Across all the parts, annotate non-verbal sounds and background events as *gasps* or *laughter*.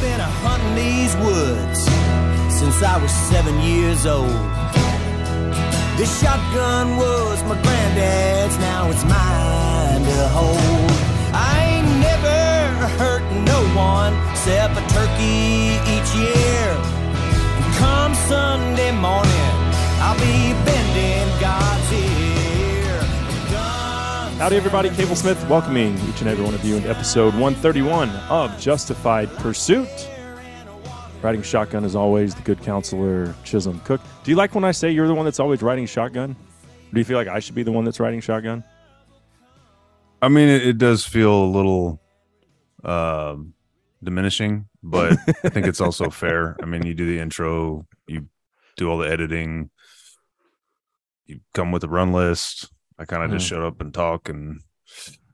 Been a hunting these woods since I was seven years old. This shotgun was my granddad's, now it's mine to hold. I ain't never hurt no one except a turkey each year. And come Sunday morning, I'll be bending God's ear. Howdy, everybody. Cable Smith welcoming each and every one of you into episode 131 of Justified Pursuit. Riding shotgun, as always, the good counselor Chisum Cook. Do you like when I say you're the one that's always riding shotgun? Do you feel like I should be the one that's riding shotgun? I mean, it, it does feel a little um, diminishing, but I think it's also *laughs* fair. I mean, you do the intro, you do all the editing, you come with a run list. I kind of just showed up and talk, and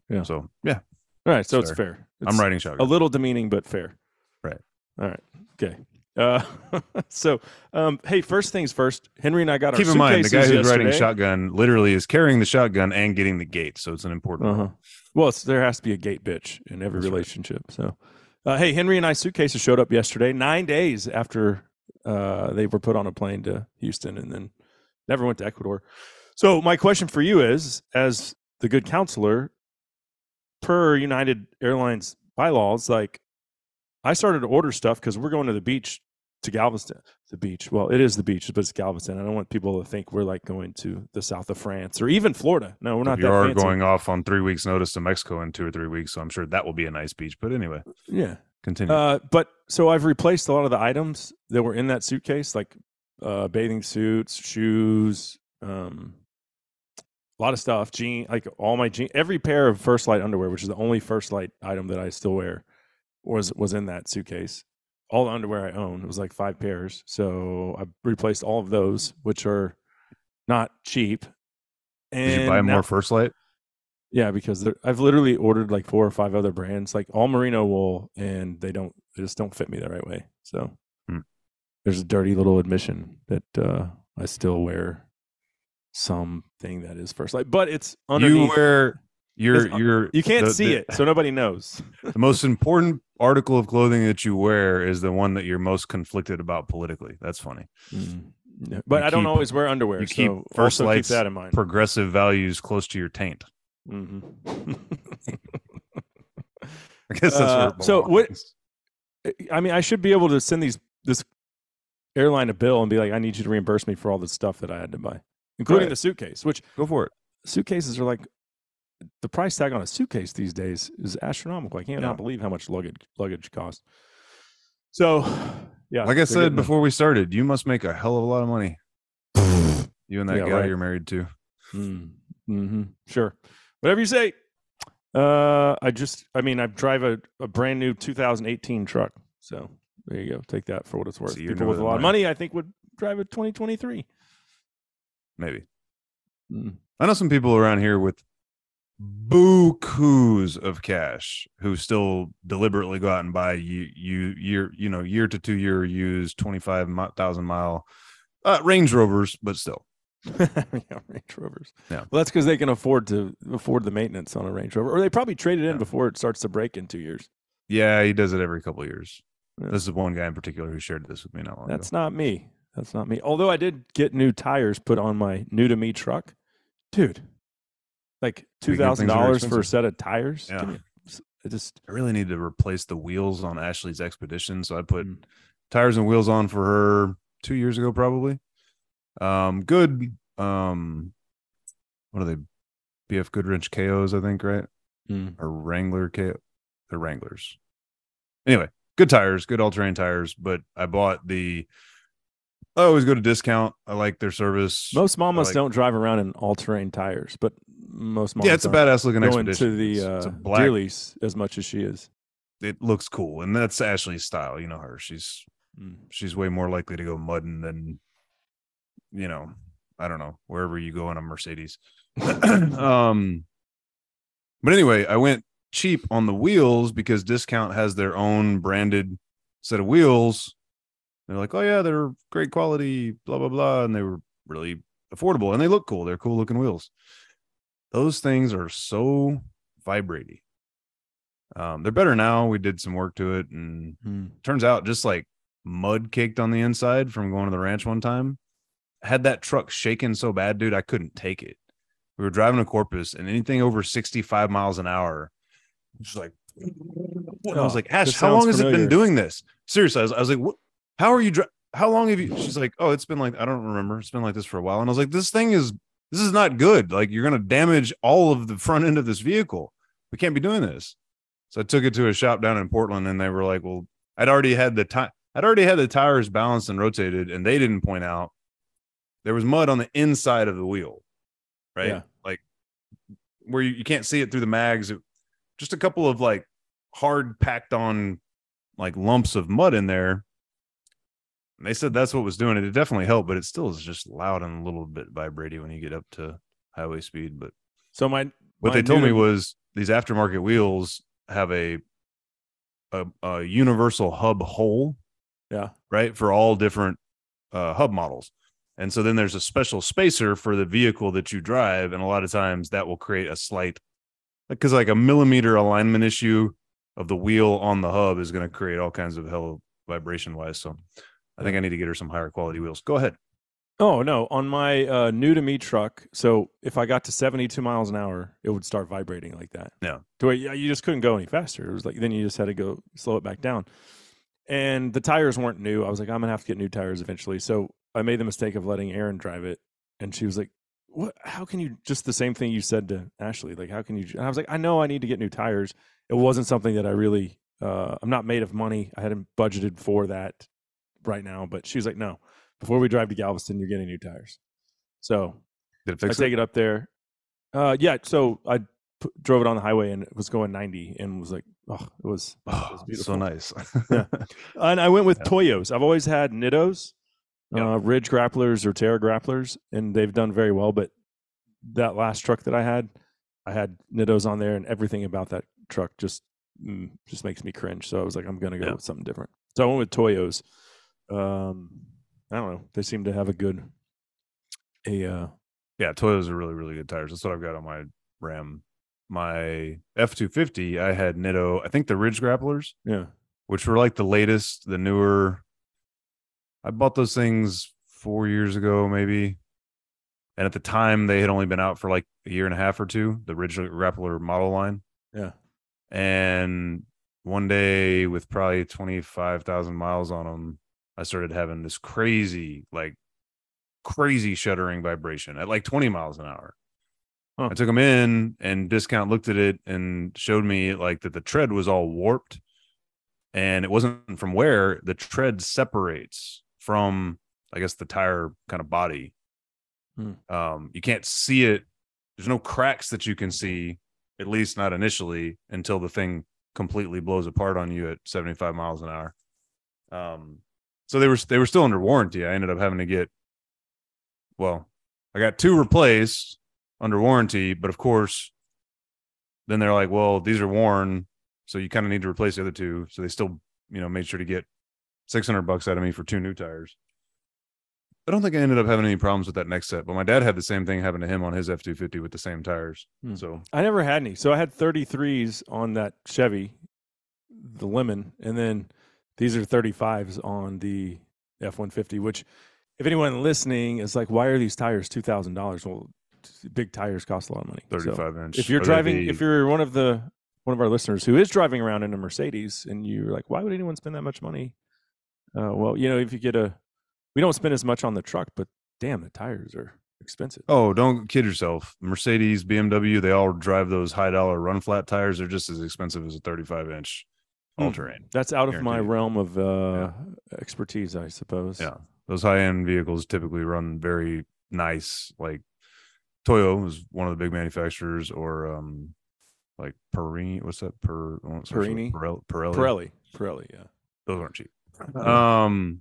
Yeah. So yeah, All right, so it's Fair. fair. I'm It's shotgun. a little demeaning, but fair. Right. All right. Okay. Uh, *laughs* so, um, hey, first things first. Henry and I got Keep our in mind, the guy who's suitcases riding shotgun literally is carrying the shotgun and getting the gate, so it's an important. Uh-huh. Well, it's, there has to be a gate bitch in every That's right. relationship. So, uh, hey, Henry and I suitcases showed up yesterday, nine days after uh, they were put on a plane to Houston, and then never went to Ecuador. So, my question for you is, as the good counselor, per United Airlines bylaws, like I started to order stuff because we're going to the beach to Galveston. The beach. Well, it is the beach, but it's Galveston. I don't want people to think we're like going to the south of France or even Florida. No, we're not you are fancy. going off on three weeks' notice to Mexico in two or three weeks, so I'm sure that will be a nice beach. But anyway, Yeah. continue. Uh, but so I've replaced a lot of the items that were in that suitcase, like uh, bathing suits, shoes, um, a lot of stuff, jean, like all my jean, every pair of First Lite underwear, which is the only First Lite item that I still wear, was was in that suitcase. All the underwear I own, it was like five pairs. So I replaced all of those, which are not cheap. And Did you buy now- more First Lite? yeah, because I've literally ordered like four or five other brands, like all merino wool, and they don't, they just don't fit me the right way. So Hmm. there's a dirty little admission that uh, I still wear something that is First Lite, but it's underneath. You wear your It's un- your you can't the- see the- it, so nobody knows. *laughs* the most important article of clothing that you wear is the one that you're most conflicted about politically. That's funny. Mm. But You I don't always wear underwear. you keep so First also keep that in mind. Progressive values close to your taint. Mhm. *laughs* I guess that's Uh, so what- I mean, I should be able to send these this airline a bill and be like, I need you to reimburse me for all the stuff that I had to buy, including the suitcase. Which Go for it. suitcases are like the price tag on a suitcase these days is astronomical. I can't Yeah. not believe how much luggage luggage costs. So, yeah, Like I said before we started, you must make a hell of a lot of money. *laughs* You and that Yeah, guy right. you're married to. Mm, hmm Sure. Whatever you say. Uh, I just, I mean, I drive a, a brand new 2018 truck. So there you go. Take that for what it's worth. So People with a lot of money, I think, would drive a 2023. Maybe. Mm. I know some people around here with bukus of cash who still deliberately go out and buy you you year you know year to two year used twenty five thousand mile uh, Range Rovers, but still *laughs* yeah, Range Rovers. Yeah. Well, that's because they can afford to afford the maintenance on a Range Rover, or they probably trade it in Yeah. before it starts to break in two years. yeah, he does it every couple of years. Yeah. This is one guy in particular who shared this with me not long That's ago. not me. That's not me. Although I did get new tires put on my new to me truck, dude. Like two Weekend thousand things are dollars for a set of tires. Yeah. I just I really need to replace the wheels on Ashley's Expedition, so I put Mm. tires and wheels on for her two years ago, probably. Um, good. Um, what are they? BF Goodrich KOs, I think, right? mm, Or Wrangler KO. They're Wranglers. Anyway, good tires, good all terrain tires. But I bought the. I always go to discount. I like their service. most mamas like- don't drive around in all terrain tires, but most mamas yeah, it's a badass looking going expedition. to the uh, it's a black lease as much as she is. it looks cool and that's ashley's style you know her she's Mm. she's way more likely to go mudding than you know i don't know wherever you go in a mercedes *clears throat* um but anyway i went cheap on the wheels because discount has their own branded set of wheels they're like oh yeah they're great quality blah blah blah and they were really affordable and they look cool they're cool looking wheels those things are so vibrating Um, they're better now. We did some work to it, and Hmm. turns out just like mud caked on the inside from going to the ranch one time. Had that truck shaking so bad, dude, I couldn't take it. We were driving to Corpus, and anything over 65 miles an hour, just like, I was Oh, like, Ash, how long sounds has it been doing this? Seriously, I was, I was like, what? How are you? Dri- how long have you? She's like, oh, it's been like I don't remember. It's been like this for a while, and I was like, this thing is this is not good. Like you're gonna damage all of the front end of this vehicle. We can't be doing this. So I took it to a shop down in Portland, and they were like, well, I'd already had the time. I'd already had the tires balanced and rotated, and they didn't point out there was mud on the inside of the wheel, right? Yeah. Like where you, you can't see it through the mags. It- just a couple of like hard packed on like lumps of mud in there. And they said that's what was doing it. It definitely helped, but it still is just loud and a little bit vibrating when you get up to highway speed. But So my what my they told me was these aftermarket wheels have a, a a universal hub hole, yeah right, for all different uh, hub models. And so then there's a special spacer for the vehicle that you drive, and a lot of times that will create a slight, because like a millimeter alignment issue of the wheel on the hub is going to create all kinds of hell vibration wise. So I think I need to get her some higher quality wheels. Go ahead. Oh no, on my uh, new to me truck. So if I got to 72 miles an hour, it would start vibrating like that. Yeah. To where yeah, you just couldn't go any faster. It was like then you just had to go slow it back down. And the tires weren't new. I was like, I'm gonna have to get new tires eventually. So I made the mistake of letting Erin drive it, and she was like, "What? How can you?" Just the same thing you said to Ashley. Like, how can you? And I was like, I know I need to get new tires. It wasn't something that I really. Uh, I'm not made of money. I hadn't budgeted for that right now. But she was like, no before we drive to Galveston, you're getting new tires. So Did it I fix take it? it up there. Uh, yeah. So I p- drove it on the highway and it was going 90 and was like, oh, it was, *sighs* it Oh, was so nice. Yeah. *laughs* And I went with Yeah. Toyos. I've always had Nittos, Yeah. uh, Ridge grapplers or Terra grapplers, and they've done very well. But that last truck that I had, I had Nittos on there, and everything about that truck just mm, just makes me cringe. So I was like, I'm gonna go Yeah. with something different. So I went with Toyos. Um, I don't know. They seem to have a good a uh, yeah, Toyotas are really, really good tires. That's what I've got on my Ram. My F two fifty, I had Nitto. I think the Ridge Grapplers, yeah. which were like the latest, the newer. I bought those things four years ago, maybe, and at the time they had only been out for like a year and a half or two. The Ridge Grappler model line, Yeah. and one day with probably twenty five thousand miles on them, I started having this crazy, like crazy shuddering vibration at like 20 miles an hour. Huh. I took them in and discount looked at it and showed me like that the tread was all warped and it wasn't from where the tread separates from I guess the tire kind of body. Hmm. Um you can't see it. There's no cracks that you can see at least not initially until the thing completely blows apart on you at 75 miles an hour. Um so they were they were still under warranty. I ended up having to get well, I got two replaced under warranty, but of course, then they're like, well, these are worn, so you kind of need to replace the other two. So they still, you know, made sure to get 600 bucks out of me for two new tires. I don't think I ended up having any problems with that next set, but my dad had the same thing happen to him on his F 250 with the same tires. Hmm. So, I never had any. So I had 33s on that Chevy, the lemon, and then these are 35s on the F 150, which, if anyone listening is like, why are these tires $2,000? Well, big tires cost a lot of money. So 35 inch. if you're driving, the- if you're one of the, one of our listeners who is driving around in a Mercedes and you're like, why would anyone spend that much money? Uh, well, you know, if you get a, we don't spend as much on the truck, but damn, the tires are expensive. Oh, don't kid yourself. Mercedes, BMW, they all drive those high dollar run flat tires. They're just as expensive as a 35 inch all Hmm. terrain. That's out of my Guaranteed. realm of uh, expertise, I suppose. Yeah. Those high end vehicles typically run very nice. Like Toyo is one of the big manufacturers, or um, like Perini. What's that? Per what's the first one? Perini? Pirelli. Pirelli. Pirelli. Pirelli, yeah. Those aren't cheap. *laughs* Um,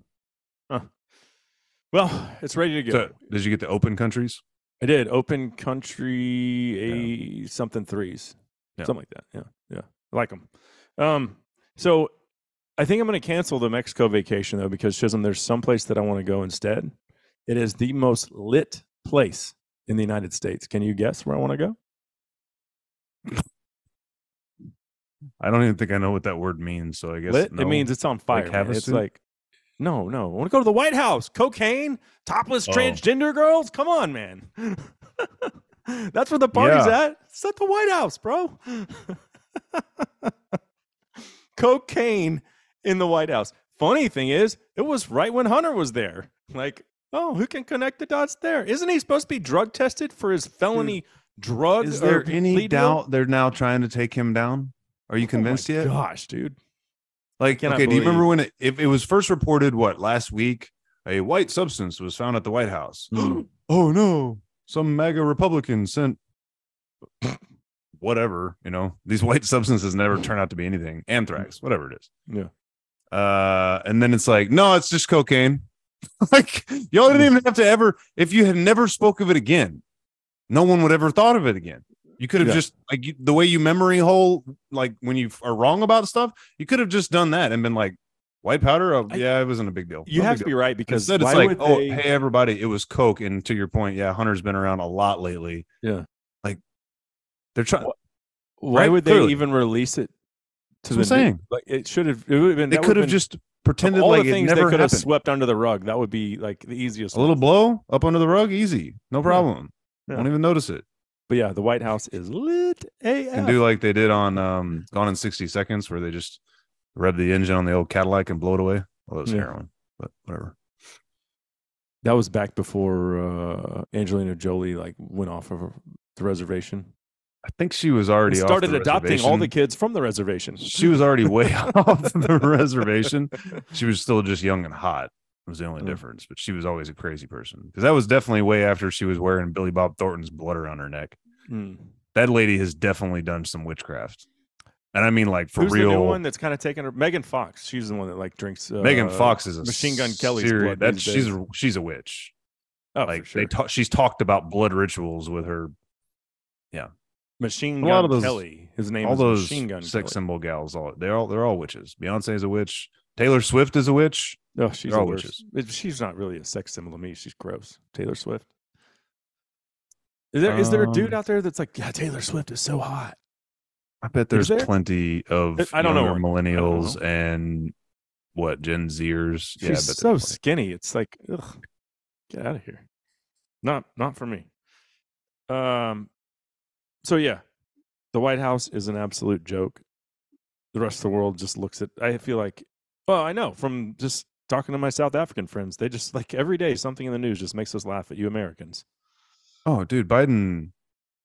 well, it's ready to go. so did you get the open countries? I did open country a something threes, Yeah. something like that. Yeah, yeah, I like them. Um, so I think I'm going to cancel the Mexico vacation though because Chisum, there's some place that I want to go instead. It is the most lit place in the United States. Can you guess where I want to go? I don't even think I know what that word means. So I guess Lit? no. It means it's on fire. a It's like, no, no. I want to go to the White House. Cocaine, topless Oh. transgender girls. Come on, man. *laughs* That's where the party's Yeah. at. It's at the White House, bro. *laughs* Cocaine in the White House. Funny thing is, it was right when Hunter was there. Like, oh, who can connect the dots there? Isn't he supposed to be drug tested for his felony drug? Is there any deal? doubt they're now trying to take him down? Are you Oh convinced yet? Gosh, dude. Like, okay, do you remember when it, if it was first reported? What last week? A white substance was found at the White House. *gasps* Oh no! Some MAGA Republican sent *laughs* whatever. You know, these *laughs* white substances never turn out to be anything. Anthrax, whatever it is. Yeah. Uh, and then it's like, no, it's just cocaine. *laughs* like y'all didn't even have to ever. If you had never spoke of it again, no one would ever thought of it again. You could have Yeah. just like you, the way you memory hole, like when you are wrong about stuff, you could have just done that and been like, white powder. Oh, I- yeah, it wasn't a big deal. You No have to be right because Instead, it's like, oh, they- hey, everybody, it was Coke. And to your point, yeah, Hunter's been around a lot lately. Yeah. They're trying. Why right? would they Clearly. even release it to That's the what I'm saying. Like it should have. It would have been. They could been- just pretended all like the it things they never could have happened. swept under the rug. That would be like the easiest. A little one. blow up under the rug, easy, no problem. Yeah. Won't even notice it. But yeah, the White House is lit. AF. and do like they did on um Gone in 60 Seconds, where they just rev the engine on the old Cadillac and blow it away. Well, it was Yeah. heroin, but whatever. that was back before uh, Angelina Jolie like went off of the reservation. I think she was already And started the adopting all the kids from the reservation. She was already way *laughs* off the reservation. She was still just young and hot. Was the only Mm. difference, but she was always a crazy person because that was definitely way after she was wearing Billy Bob Thornton's blood around her neck. Mm. That lady has definitely done some witchcraft, and I mean like for Who's the new real. one that's kind of taken her? Megan Fox. She's the one that like drinks. Uh, Megan Fox is a Machine Gun Kelly's seri- blood That she's a, she's a witch. Oh, for like sure. they talk, she's talked about blood rituals with her Machine a Gun lot of those- Kelly. His name all is those Machine Gun sex Kelly. symbol gals. All they're all they're all witches. Beyonce is a witch. Taylor Swift is a witch. Oh, she's They're all witches. She's not really a sex symbol to me. She's gross. Taylor Swift. Is there is there a dude Um, out there that's like, yeah, Taylor Swift is so hot? I bet there's there? plenty of I don't know. I don't millennials and what Gen Zers. yeah, She's bet so skinny. It's like, ugh, get out of here. Not not for me. Um. So yeah, the White House is an absolute joke. The rest of the world just looks at. I feel like, well, I know from just talking to my South African friends, they just like every day something in the news just makes us laugh at you Americans. Oh, dude, Biden.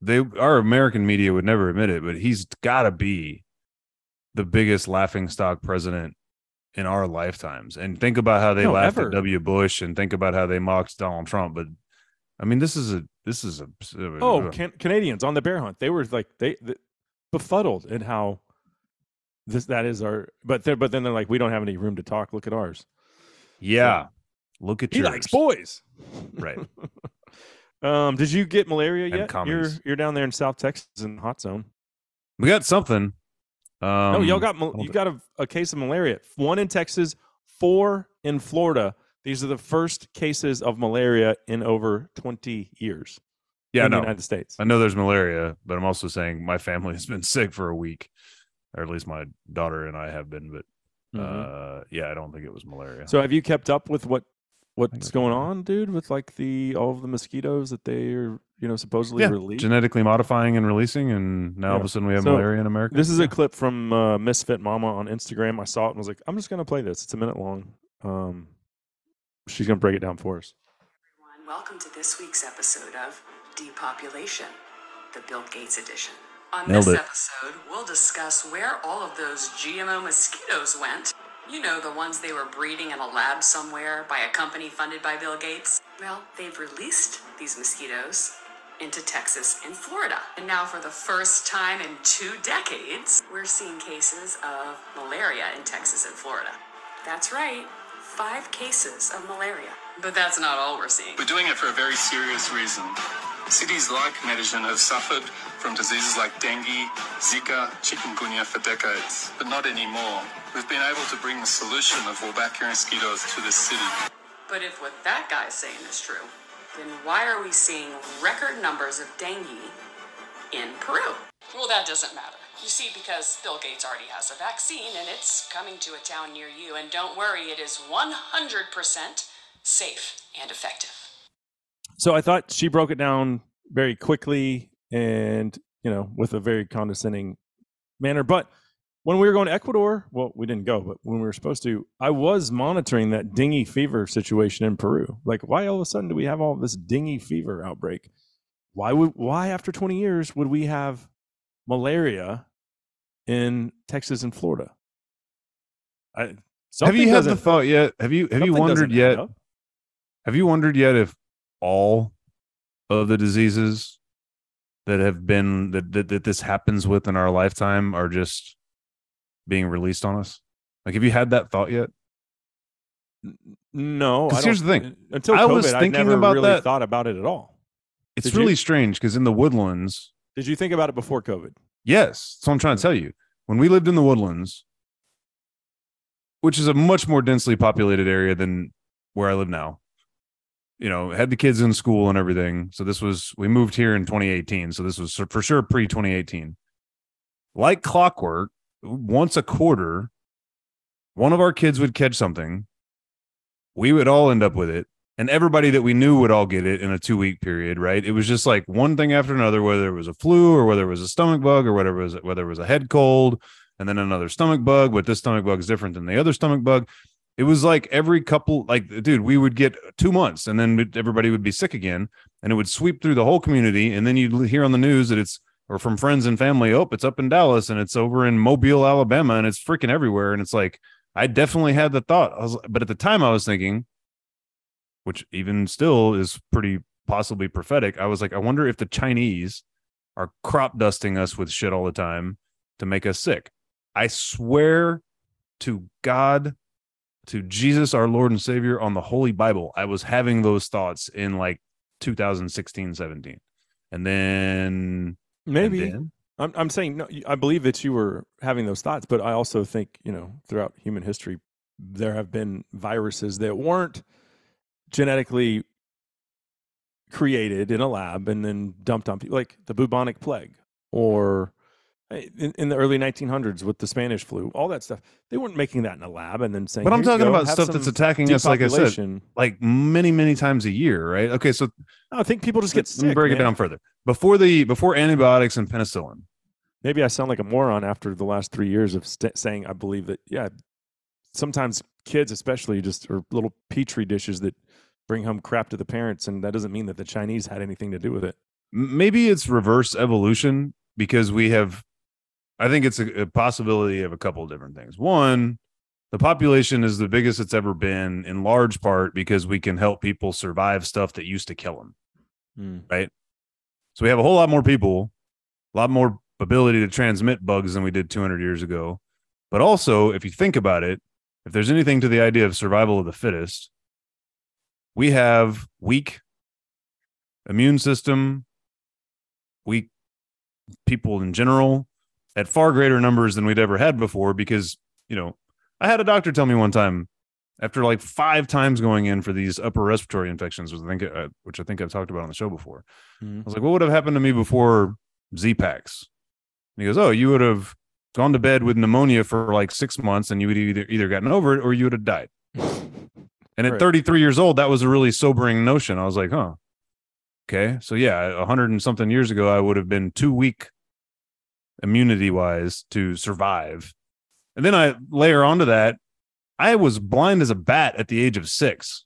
They our American media would never admit it, but he's got to be the biggest laughing stock president in our lifetimes. And think about how they No, laughed ever. at W. Bush, and think about how they mocked Donald Trump. But I mean, this is a this is a Oh, uh, can, Canadians on the bear hunt. They were like they, they befuddled at how this that is our. But they're, but then they're like, we don't have any room to talk. Look at ours. yeah. Look at He yours. likes boys. Right. *laughs* Um, did you get malaria yet? You're you're down there in South Texas in the hot zone. We got something. Um, no, y'all got you got a, a case of malaria. One in Texas, four in Florida. These are the first cases of malaria in over 20 years yeah, in no. the United States. I know there's malaria, but I'm also saying my family *laughs* has been sick for a week, or at least my daughter and I have been. But Mhm. uh, yeah, I don't think it was malaria. So have you kept up with what what's going on, dude? With like the all of the mosquitoes that they are, you know, supposedly yeah, released. genetically modifying and releasing, and now all of a sudden we have So, malaria in America. This is Yeah. a clip from uh, Misfit Mama on Instagram. I saw it and was like, I'm just gonna play this. It's a minute long. Um, she's gonna break it down for us. everyone. Welcome to this week's episode of Depopulation, the Bill Gates edition. On Nailed this it. episode, we'll discuss where all of those GMO mosquitoes went. You know, the ones they were breeding in a lab somewhere by a company funded by Bill Gates. Well, they've released these mosquitoes into Texas and Florida. And now, for the first time in two decades, we're seeing cases of malaria in Texas and Florida. That's right, five cases of malaria. But that's not all we're seeing. We're doing it for a very serious reason. Cities like Medellin have suffered from diseases like dengue, Zika, chikungunya for decades, but not anymore. We've been able to bring the solution of Wolbachia mosquitoes to this city. But if what that guy's saying is true, then why are we seeing record numbers of dengue in Peru? Well, that doesn't matter. You see, because Bill Gates already has a vaccine and it's coming to a town near you. And don't worry, it is 100% safe and effective. So I thought she broke it down very quickly and, you know, with a very condescending manner. But when we were going to Ecuador, well, we didn't go, but when we were supposed to, I was monitoring that dengue fever situation in Peru. Like, why all of a sudden do we have all this dengue fever outbreak? Why would why after 20 years would we have malaria in Texas and Florida? I, have you had the thought yet? Have you have you wondered yet? up. Have you wondered yet if all of the diseases that have been that, that that this happens with in our lifetime are just being released on us? Like, have you had that thought yet? No, I here's the thing. Until I COVID, was I thinking never about really that. thought about it at all. It's Did you? really strange because in the woodlands, Did you think about it before COVID? Yes. So I'm trying to tell you. When we lived in the woodlands, which is a much more densely populated area than where I live now, you know, had the kids in school and everything. So this was, we moved here in 2018. So this was for sure pre 2018. Like clockwork, once a quarter, one of our kids would catch something. We would all end up with it and everybody that we knew would all get it in a two week period, right? It was just like one thing after another, whether it was a flu or whether it was a stomach bug or whatever was, whether it was a head cold and then another stomach bug, but this stomach bug is different than the other stomach bug. It was like every couple, like, dude, we would get two months and then everybody would be sick again and it would sweep through the whole community. And then you'd hear on the news that it's, or from friends and family, oh, it's up in Dallas and it's over in Mobile, Alabama, and it's freaking everywhere. And it's like, I definitely had the thought, was, but at the time I was thinking, which even still is pretty possibly prophetic. I was like, I wonder if the Chinese are crop dusting us with shit all the time to make us sick. I swear to God, to Jesus, our Lord and Savior, on the Holy Bible, I was having those thoughts in like 2016, 17. And then and Maybe. then- I'm, I'm saying, no, I believe that you were having those thoughts, but I also think, you know, throughout human history, there have been viruses that weren't genetically created in a lab and then dumped on people, like the bubonic plague or eh, in, in the early 1900s with the Spanish flu, all that stuff. They weren't making that in a lab and then saying, but I'm talking go, about stuff that's attacking us, like I said, like many, many times a year, right? Okay, so I think people just get let me sick. break it down further. Before the before antibiotics and penicillin, maybe I sound like a moron after the last three years of st- saying I believe that. Yeah, sometimes kids, especially, just are little petri dishes that bring home crap to the parents, and that doesn't mean that the Chinese had anything to do with it. Maybe it's reverse evolution because we have i think it's a, a possibility of a couple of different things. One the population is the biggest it's ever been in large part because we can help people survive stuff that used to kill them hmm. Right, so we have a whole lot more people a lot more ability to transmit bugs than we did 200 years ago. But also if you think about it if there's anything to the idea of survival of the fittest we have weak immune system weak people in general at far greater numbers than we'd ever had before because you know i had a doctor tell me one time after like five times going in for these upper respiratory infections which i think uh, which i think i've talked about on the show before Mhm. i was like what would have happened to me before z-packs and he goes oh you would have gone to bed with pneumonia for like six months and you would either either gotten over it or you would have died *laughs* and at Right. 33 years old, that was a really sobering notion. I was like, huh. Okay. So yeah, a hundred and something years ago, I would have been too weak immunity wise to survive. And then I layer onto that, I was blind as a bat at the age of six.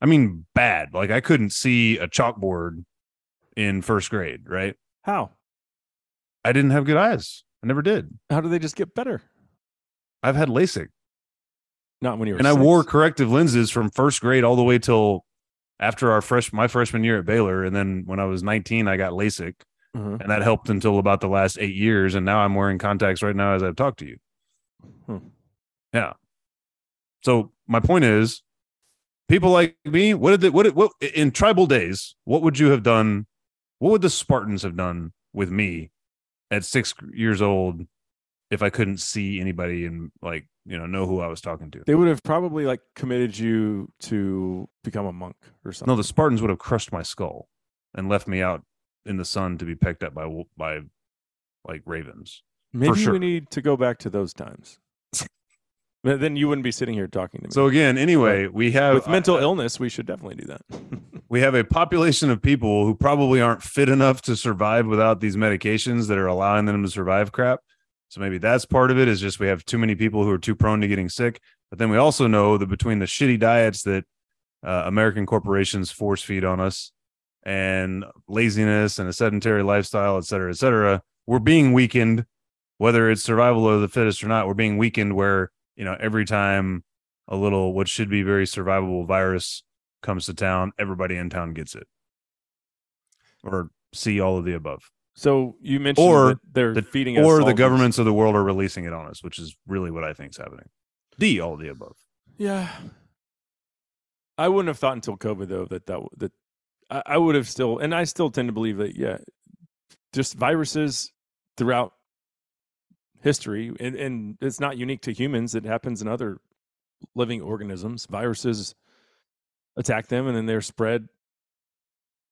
I mean, bad. Like I couldn't see a chalkboard in first grade, right? How? I didn't have good eyes. I never did. How do they just get better? I've had LASIK. Not when you were. and I wore corrective lenses from first grade all the way till after our fresh my freshman year at Baylor, and then when I was 19, I got LASIK, Mhm. and that helped until about the last eight years, and now I'm wearing contacts right now as I've talked to you. Hmm. Yeah. So my point is, people like me, what did they, what what in tribal days? What would you have done? What would the Spartans have done with me at six years old if I couldn't see anybody and like you know know who I was talking to? They would have probably like committed you to become a monk or something. No, the Spartans would have crushed my skull and left me out in the sun to be pecked at by by like ravens. Maybe sure. we need to go back to those times. *laughs* Then you wouldn't be sitting here talking to me. So again, anyway, we have with mental uh, illness, we should definitely do that. *laughs* we have a population of people who probably aren't fit enough to survive without these medications that are allowing them to survive crap. So maybe that's part of it is just we have too many people who are too prone to getting sick. But then we also know that between the shitty diets that uh, American corporations force feed on us and laziness and a sedentary lifestyle, et cetera, et cetera, we're being weakened, whether it's survival of the fittest or not. We're being weakened where, you know, every time a little what should be very survivable virus comes to town, everybody in town gets it. Or see all of the above. So you mentioned Or that they're The- feeding us or the governments of the world are releasing it on us, which is really what I think is happening. D all of the above. Yeah, I wouldn't have thought until COVID though that that that I, I would have still, and I still tend to believe that yeah, just viruses throughout history, and, and it's not unique to humans. It happens in other living organisms. Viruses attack them, and then they're spread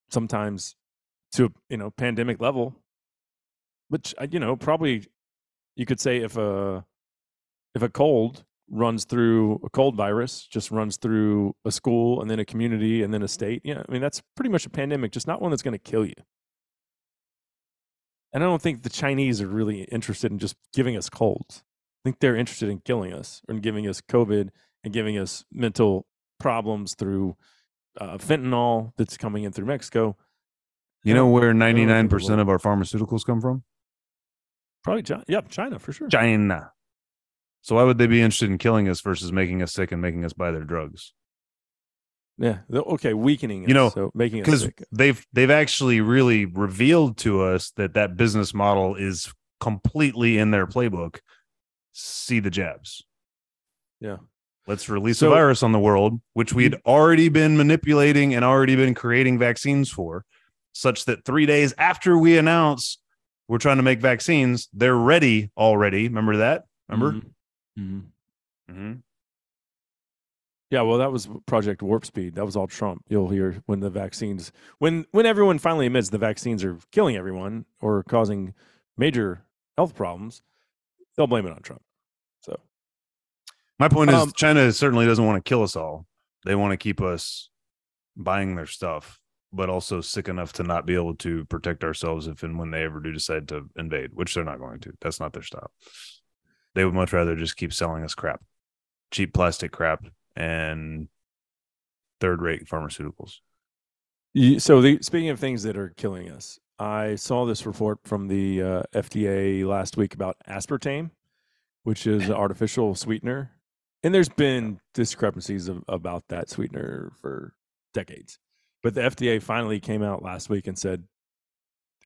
sometimes to you know pandemic level. Which you know probably you could say if a if a cold runs through a cold virus, just runs through a school and then a community and then a state. Yeah, I mean that's pretty much a pandemic, just not one that's going to kill you. And I don't think the Chinese are really interested in just giving us colds. I think they're interested in killing us and giving us COVID and giving us mental problems through uh, fentanyl that's coming in through Mexico. You know where 99% of our pharmaceuticals come from? Probably China. Yeah, China for sure. China. So why would they be interested in killing us versus making us sick and making us buy their drugs? Yeah. Okay, weakening us, You know, so making us Because they've they've actually really revealed to us that that business model is completely in their playbook. See the jabs. Yeah. Let's release So- a virus on the world, which we had already been manipulating and already been creating vaccines for, such that three days after we announce we're trying to make vaccines, they're ready already. Remember that? Remember? Mhm. Mhm. Mm-hmm. Yeah, well, that was Project Warp Speed. That was all Trump. You'll hear when the vaccines, when when everyone finally admits the vaccines are killing everyone or causing major health problems, they'll blame it on Trump. So My point is, Um, China certainly doesn't want to kill us all. They want to keep us buying their stuff, but also sick enough to not be able to protect ourselves if and when they ever do decide to invade, which they're not going to. That's not their style. They would much rather just keep selling us crap, cheap plastic crap, and third rate pharmaceuticals. So, the, speaking of things that are killing us, I saw this report from the uh, FDA last week about aspartame, which is an artificial sweetener, and there's been discrepancies of, about that sweetener for decades. But the FDA finally came out last week and said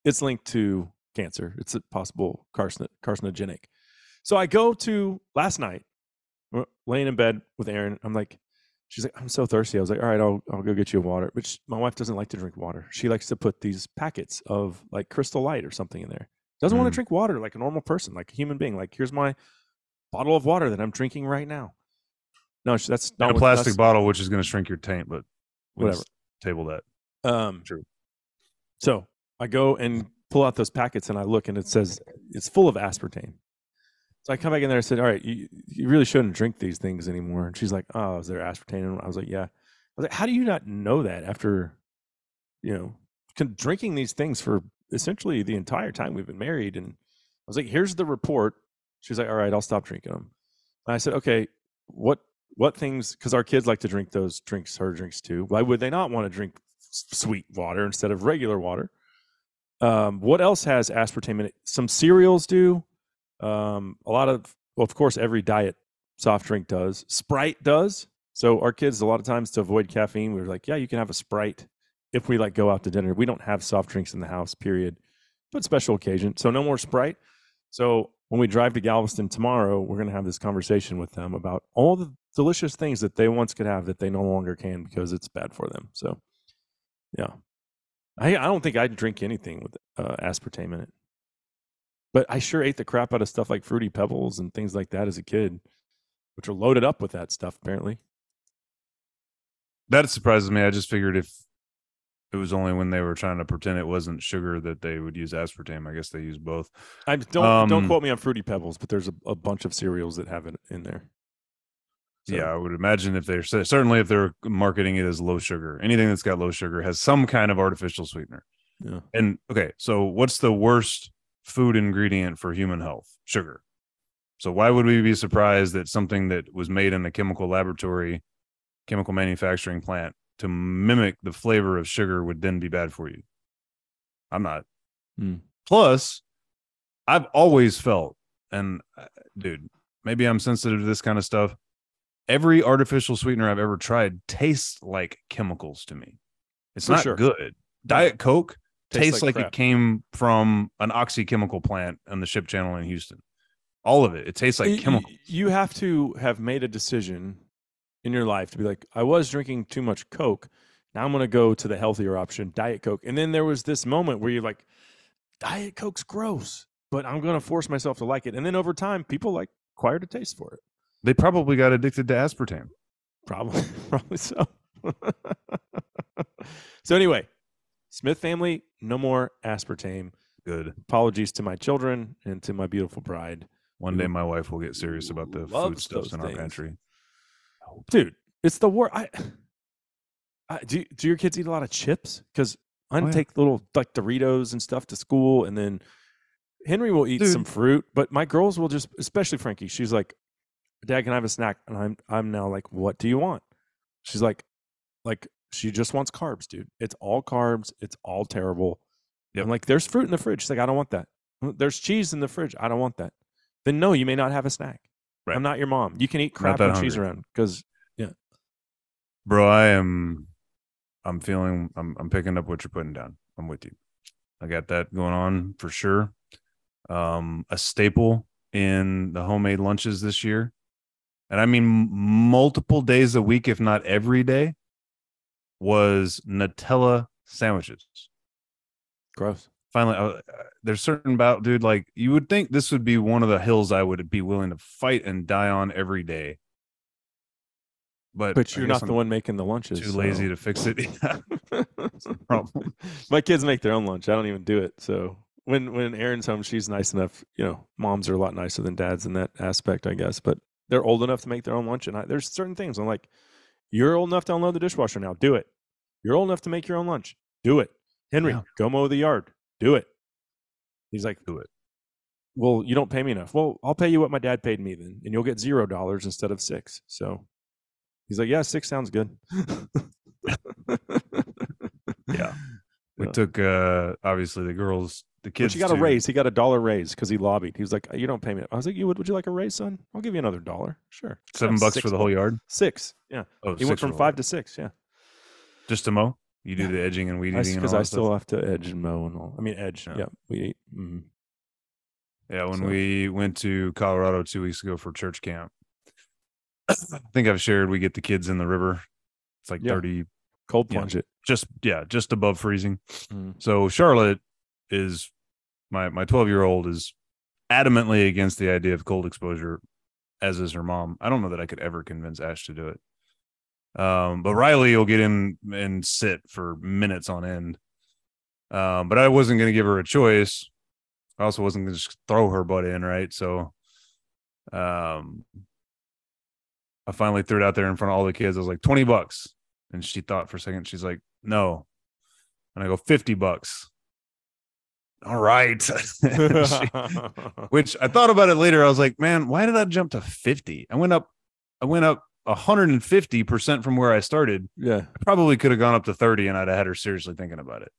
it's linked to cancer. It's a possible carcin- carcinogenic. So I go to last night, laying in bed with Erin. I'm like, she's like, I'm so thirsty. I was like, all right, I'll I'll go get you a water. But my wife doesn't like to drink water. She likes to put these packets of like Crystal Light or something in there. Doesn't want Mm. to drink water like a normal person, like a human being. Like here's my bottle of water that I'm drinking right now. No, that's not And a plastic bottle, which is going to shrink your taint, but Whatever. Table that. Um, True. So I go and pull out those packets and I look and it says it's full of aspartame. So I come back in there and said, "All right, you, you really shouldn't drink these things anymore." And she's like, "Oh, is there aspartame?" And I was like, "Yeah." I was like, "How do you not know that after, you know, con- drinking these things for essentially the entire time we've been married?" And I was like, "Here's the report." She's like, "All right, I'll stop drinking them." And I said, "Okay, what what things? Because our kids like to drink those drinks, her drinks too. Why would they not want to drink sweet water instead of regular water?" Um, what else has aspartame in it? Some cereals do. Um, a lot of, well, of course, every diet soft drink does. Sprite does. So our kids, a lot of times, to avoid caffeine, we were like, yeah, you can have a Sprite if we like go out to dinner. We don't have soft drinks in the house, period. But special occasion, so no more Sprite. So when we drive to Galveston tomorrow, we're going to have this conversation with them about all the delicious things that they once could have that they no longer can because it's bad for them. So, yeah, I I don't think I'd drink anything with uh, aspartame in it. But I sure ate the crap out of stuff like fruity pebbles and things like that as a kid, which are loaded up with that stuff apparently. That surprises me. I just figured if it was only when they were trying to pretend it wasn't sugar that they would use aspartame. I guess they use both. I don't don't Um, quote me on Fruity Pebbles, but there's a, a bunch of cereals that have it in there. So, Yeah, I would imagine if they're certainly if they're marketing it as low sugar, anything that's got low sugar has some kind of artificial sweetener. Yeah. And okay, so what's the worst food ingredient for human health? Sugar. So why would we be surprised that something that was made in a chemical laboratory, chemical manufacturing plant to mimic the flavor of sugar would then be bad for you? I'm not. Hmm. Plus, I've always felt, and uh, dude, maybe I'm sensitive to this kind of stuff. Every artificial sweetener I've ever tried tastes like chemicals to me. It's For not sure. good. Diet Coke Tastes tastes, like like, it came from an oxy chemical plant on the ship channel in Houston. All of it. It tastes like chemicals. You have to have made a decision in your life to be like, I was drinking too much Coke. Now I'm going to go to the healthier option, Diet Coke. And then there was this moment where you're like, Diet Coke's gross, but I'm going to force myself to like it. And then over time, people like acquired a taste for it. They probably got addicted to aspartame. Probably, *laughs* probably so. *laughs* so anyway, Smith family, no more aspartame. Good. Apologies to my children and to my beautiful bride. One day my wife will get serious about the foodstuffs in our things. pantry. dude it's the worst i, I do, do your kids eat a lot of chips because i Oh, yeah. take little like doritos and stuff to school and then henry will eat some fruit but my girls will just especially frankie she's like dad can i have a snack and i'm i'm now like what do you want she's like like she just wants carbs dude it's all carbs it's all terrible Yep. i'm like there's fruit in the fridge she's like i don't want that there's cheese in the fridge i don't want that then no you may not have a snack Right. i'm not your mom you can eat crap and cheese around because yeah. Bro, I am I'm feeling I'm I'm picking up what you're putting down. I'm with you. I got that going on for sure. Um a staple in the homemade lunches this year. And I mean multiple days a week if not every day was Nutella sandwiches. gross Finally, uh, there's certain about dude like you would think this would be one of the hills I would be willing to fight and die on every day. But But you're not the I'm one making the lunches. too lazy so- to fix it. *laughs* Yeah. problem. *laughs* My kids make their own lunch. I don't even do it. So when when Erin's home, she's nice enough. You know, moms are a lot nicer than dads in that aspect, I guess. But they're old enough to make their own lunch, and I, there's certain things I'm like, you're old enough to unload the dishwasher now. Do it. You're old enough to make your own lunch. Do it. Henry, Yeah. go mow the yard. Do it. He's like, Do it. Well, you don't pay me enough. Well, I'll pay you what my dad paid me then, and you'll get zero dollars instead of six. So he's like, yeah, six sounds good. *laughs* Yeah. We Yeah. took uh obviously the girls, the kids. But you got a raise. He got a dollar raise because he lobbied. He was like, "You don't pay me." I was like, "You would? Would you like a raise, son? I'll give you another dollar. Sure." Seven Yeah, bucks for the whole yard. Six. Yeah. Oh, He went from five to six. Yeah. just to mow. You do Yeah. the edging and weed eating and Because I still stuff? have to edge and mow and all. I mean, edge. Yeah. Yeah. Eat. mhm. Yeah, when so- we went to Colorado two weeks ago for church camp, *coughs* I think I've shared we get the kids in the river. It's like Yeah. 30, Cold Yeah. plunge it. just yeah, just above freezing. Mm. So Charlotte is my my 12 year old is adamantly against the idea of cold exposure, as is her mom. I don't know that I could ever convince Ash to do it. Um, but Riley will get in and sit for minutes on end. Um, but I wasn't going to give her a choice. I also wasn't going to just throw her butt in, right? So, um, I finally threw it out there in front of all the kids. I was like, 20 bucks. And she thought for a second, she's like, no. And I go, 50 bucks. All right. *laughs* She- *laughs* which I thought about it later. I was like, man, why did I jump to 50? I went up, I went up 150% from where I started. yeah. I probably could have gone up to 30 and I'd have had her seriously thinking about it.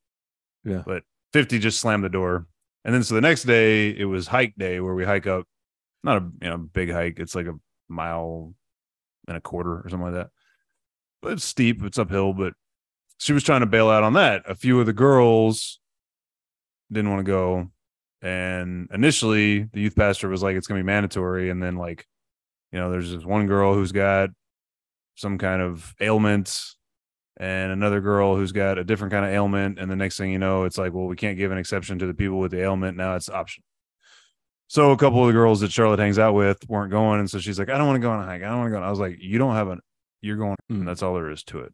Yeah. But 50 just slammed the door. And then so the next day it was hike day where we hike up, not a you know big hike. It's like a mile and a quarter or something like that. It's steep, it's uphill, but she was trying to bail out on that. A few of the girls didn't want to go. And initially the youth pastor was like, it's gonna be mandatory. And then like, you know, there's this one girl who's got some kind of ailment and another girl who's got a different kind of ailment. And the next thing you know, it's like, well, we can't give an exception to the people with the ailment. Now it's optional. So a couple of the girls that Charlotte hangs out with weren't going. And so she's like, I don't want to go on a hike. I don't want to go. on. I was like, you don't have an, you're going. Mm. And that's all there is to it.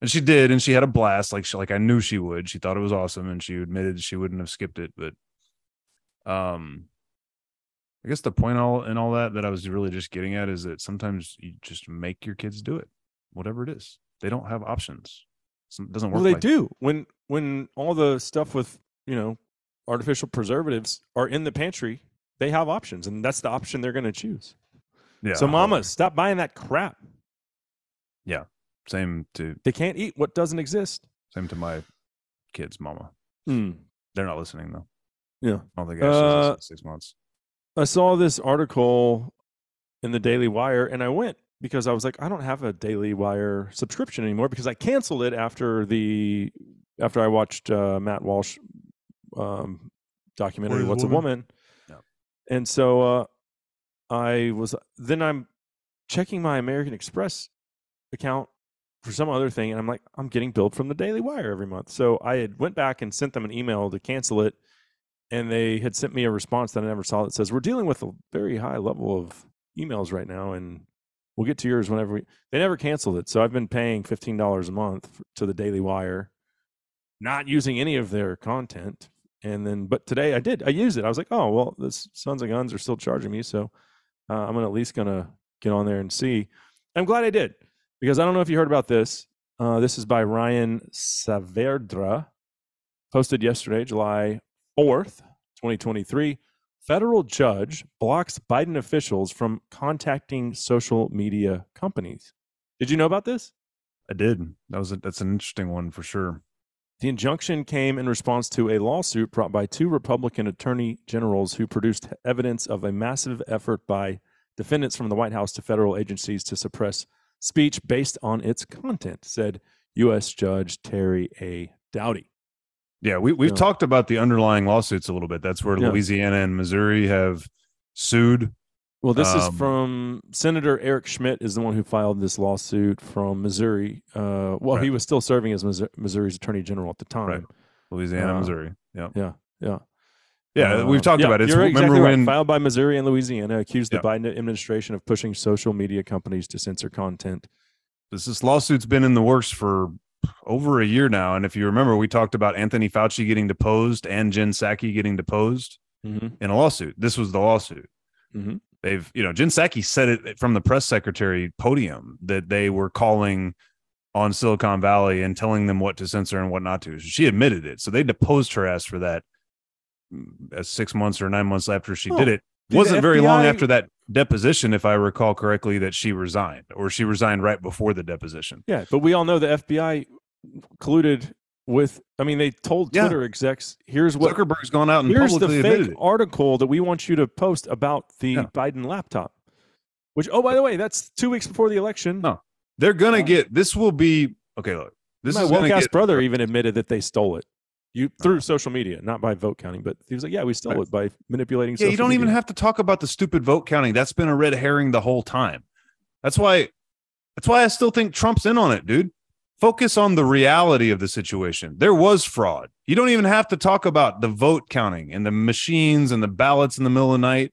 and she did, and she had a blast. Like she, like I knew she would. She thought it was awesome, and she admitted she wouldn't have skipped it. But, um, I guess the point all in all that that I was really just getting at is that sometimes you just make your kids do it, whatever it is. They don't have options. It doesn't work. Well, they like- do when when all the stuff with you know artificial preservatives are in the pantry. They have options, and that's the option they're going to choose. Yeah. so, mamas, stop buying that crap. Same to They can't eat what doesn't exist. same to my kids, mama. Hmm. They're not listening though. Yeah. I don't think Ashley's listened Uh, in six months. I saw this article in the Daily Wire and I went because I was like, I don't have a Daily Wire subscription anymore because I canceled it after the after I watched uh, Matt Walsh um, documentary What is a a Woman? Woman. Yeah. And so uh, I was then I'm checking my American Express account for some other thing and I'm like, I'm getting billed from the Daily Wire every month. So I had went back and sent them an email to cancel it and they had sent me a response that I never saw that says we're dealing with a very high level of emails right now, and we'll get to yours whenever we. They never canceled it, so I've been paying fifteen dollars a month f- to the Daily Wire, not using any of their content. And then, but today I did. I used it. I was like, oh well, this Sons of Guns are still charging me, so uh, I'm gonna at least gonna get on there and see. I'm glad I did because I don't know if you heard about this. Uh, this is by Ryan Saavedra, posted yesterday, July 4th, 2023. Federal judge blocks Biden officials from contacting social media companies. Did you know about this? I did. That was a, that's an interesting one for sure. The injunction came in response to a lawsuit brought by two Republican attorney generals who produced evidence of a massive effort by defendants from the White House to federal agencies to suppress speech based on its content, said U.S. Judge Terry A. Doughty. Yeah, we we've Yeah. talked about the underlying lawsuits a little bit. That's where Yeah. Louisiana and Missouri have sued. Well, this is Um, from Senator Eric Schmitt is the one who filed this lawsuit from Missouri. Uh, well, he was still serving as Missouri's attorney general at the time. Right. Louisiana, Uh, Missouri. Yeah. Yeah, yeah. Yeah, Uh, we've talked yeah, about it. It's, You're remember exactly right. when filed by Missouri and Louisiana, accused Yeah. the Biden administration of pushing social media companies to censor content. this, this lawsuit's been in the works for over a year now. And if you remember, we talked about Anthony Fauci getting deposed and Jen Psaki getting deposed Mm-hmm. in a lawsuit. This was the lawsuit. Mhm. They've, you know, Jen Psaki said it from the press secretary podium that they were calling on Silicon Valley and telling them what to censor and what not to. She admitted it. So they deposed her ass for that six months or nine months after she Oh, did it. Wasn't very long after that deposition, if I recall correctly, that she resigned or she resigned right before the deposition. Yeah, but we all know the FBI colluded with. I mean, they told Yeah. Twitter execs, "Here's what Zuckerberg's gone out and here's the fake article that we want you to post about the Yeah. Biden laptop." Which, oh, by the way, that's two weeks before the election. No, They're gonna Yeah. get this will be okay. Look, this My woke ass get brother even admitted that they stole it. You through social media, not by vote counting, but he was like, "Yeah, we stole it by manipulating." Yeah, you don't even have to talk about the stupid vote counting. That's been a red herring the whole time. That's why that's why I still think Trump's in on it, dude. Focus on the reality of the situation. There was fraud. You don't even have to talk about the vote counting and the machines and the ballots in the middle of the night.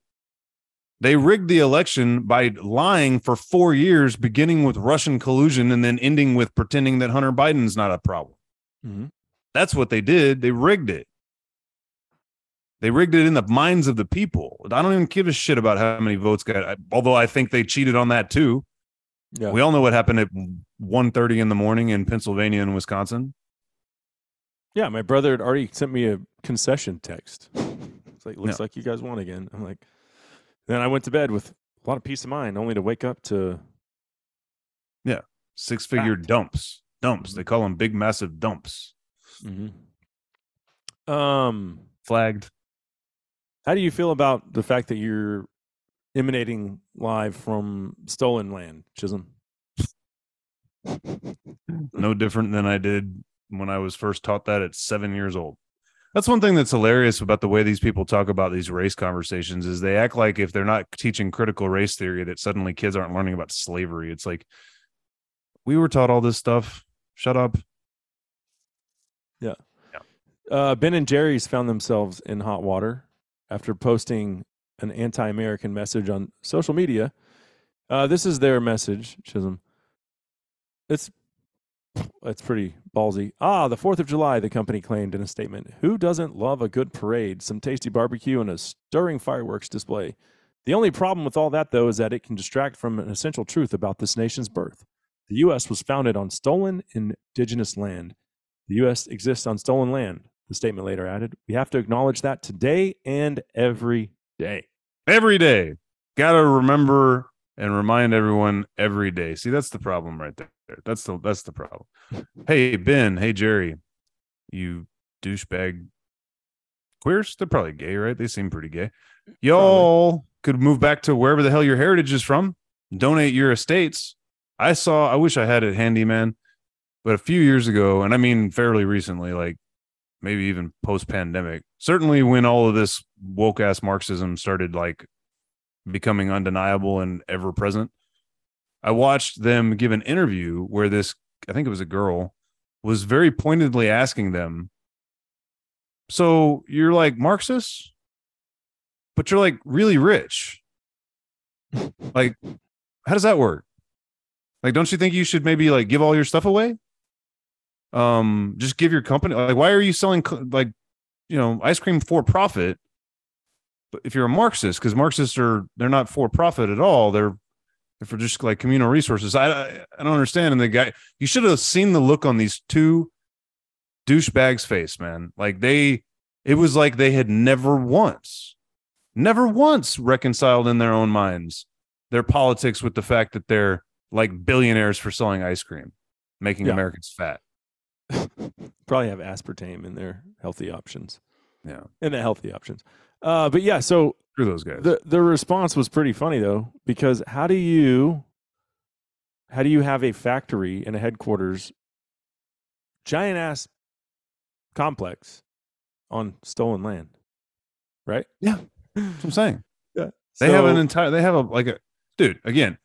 They rigged the election by lying for 4 years beginning with Russian collusion and then ending with pretending that Hunter Biden's not a problem. Mhm. That's what they did. They rigged it. They rigged it in the minds of the people. I don't even give a shit about how many votes got. I- Although I think they cheated on that too. Yeah. We all know what happened at 1.30 in the morning in Pennsylvania and Wisconsin. Yeah, my brother had already sent me a concession text. It's like, looks Yeah. like you guys won again. I'm like, then I went to bed with a lot of peace of mind, only to wake up to yeah Six figure dumps. Dumps. They mm-hmm. call them big, massive dumps. Um. Flagged. How do you feel about the fact that you're emanating live from stolen land, Chisum? *laughs* no different than I did when I was first taught that at seven years old. That's one thing that's hilarious about the way these people talk about these race conversations is they act like if they're not teaching critical race theory that suddenly kids aren't learning about slavery. It's like we were taught all this stuff. Shut up. Uh, ben and Jerry's found themselves in hot water after posting an anti-American message on social media. Uh, this is their message, Chisum. It's That's pretty ballsy. Ah, the 4th of July, the company claimed in a statement. Who doesn't love a good parade, some tasty barbecue, and a stirring fireworks display? The only problem with all that, though, is that it can distract from an essential truth about this nation's birth. The U.S. was founded on stolen indigenous land. The U.S. exists on stolen land, the statement later added. We have to acknowledge that today and every day. every day. Got to remember and remind everyone every day. See, that's the problem right there. That's the that's the problem. hey Ben, hey Jerry, you douchebag queers. They're probably gay, right? They seem pretty gay. Y'all could move back to wherever the hell your heritage is from. Donate your estates. I saw. I wish I had it handy, man. But a few years ago, and I mean fairly recently, like maybe even post pandemic, certainly when all of this woke ass Marxism started like becoming undeniable and ever present. I watched them give an interview where this, I think it was a girl, was very pointedly asking them, So you're like Marxist, but you're like really rich. *laughs* like, how does that work? Like, don't you think you should maybe like give all your stuff away? Um, just give your company like why are you selling like you know ice cream for profit but if you're a Marxist, because Marxists are they're not for profit at all, they're they're for just like communal resources. I I, I don't understand. And the guy, you should have seen the look on these two douchebags' face, man. Like they, it was like they had never once, never once reconciled in their own minds their politics with the fact that they're like billionaires for selling ice cream, making Yeah. Americans fat. *laughs* Probably have aspartame in their healthy options. Yeah, In the healthy options. Uh, but yeah, so screw those guys. the the response was pretty funny though because how do you how do you have a factory and a headquarters giant ass complex on stolen land right Yeah. *laughs* That's what I'm saying. yeah They have an entire. They have a like a dude. Again,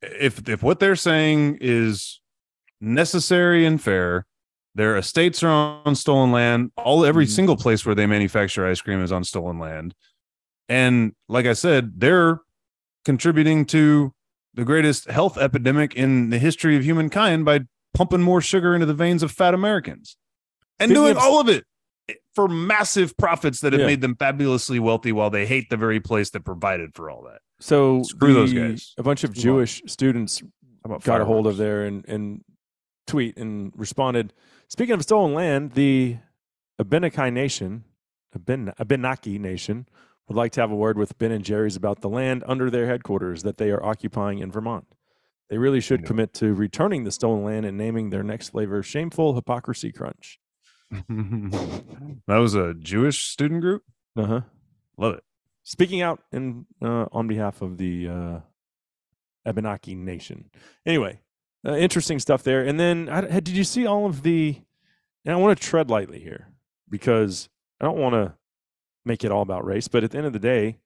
if if what they're saying is necessary and fair, their estates are on stolen land. All every Mhm. single place where they manufacture ice cream is on stolen land, and like I said, they're contributing to the greatest health epidemic in the history of humankind by pumping more sugar into the veins of fat Americans and Speaking doing of- all of it for massive profits that have Yeah. made them fabulously wealthy while they hate the very place that provided for all that. so Screw those guys. a bunch of jewish students got a hold of there and, and tweet and responded. Speaking of stolen land, the Abenaki Nation, Aben, Abenaki Nation, would like to have a word with Ben and Jerry's about the land under their headquarters that they are occupying in Vermont. They really should Yeah. commit to returning the stolen land and naming their next flavor Shameful Hypocrisy Crunch. *laughs* that was a Jewish student group. Uh huh. Love it. Speaking out in uh, on behalf of the uh, Abenaki Nation. Anyway, uh, interesting stuff there. And then, I, did you see all of the? And I want to tread lightly here because I don't want to make it all about race. But at the end of the day,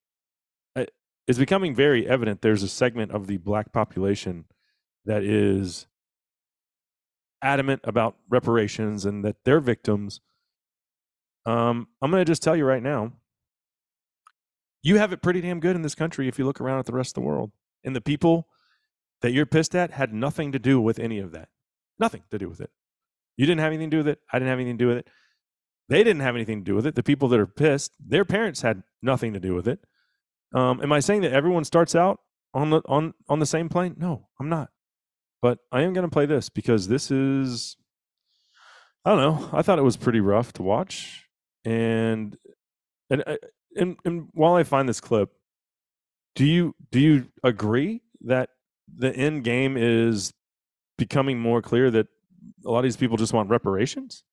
it's becoming very evident there's a segment of the black population that is adamant about reparations and that they're victims. Um, I'm going to just tell you right now you have it pretty damn good in this country if you look around at the rest of the world. And the people that you're pissed at had nothing to do with any of that. Nothing to do with it. You didn't have anything to do with it. I didn't have anything to do with it. They didn't have anything to do with it. The people that are pissed, their parents had nothing to do with it. Um, am I saying that everyone starts out on the on on the same plane? No, I'm not. But I am going to play this because this is I don't know. I thought it was pretty rough to watch, and and uh, and and while I find this clip, do you do you agree that the end game is becoming more clear that a lot of these people just want reparations,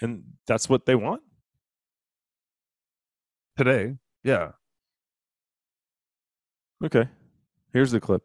and that's what they want? Today, yeah. Okay, here's the clip.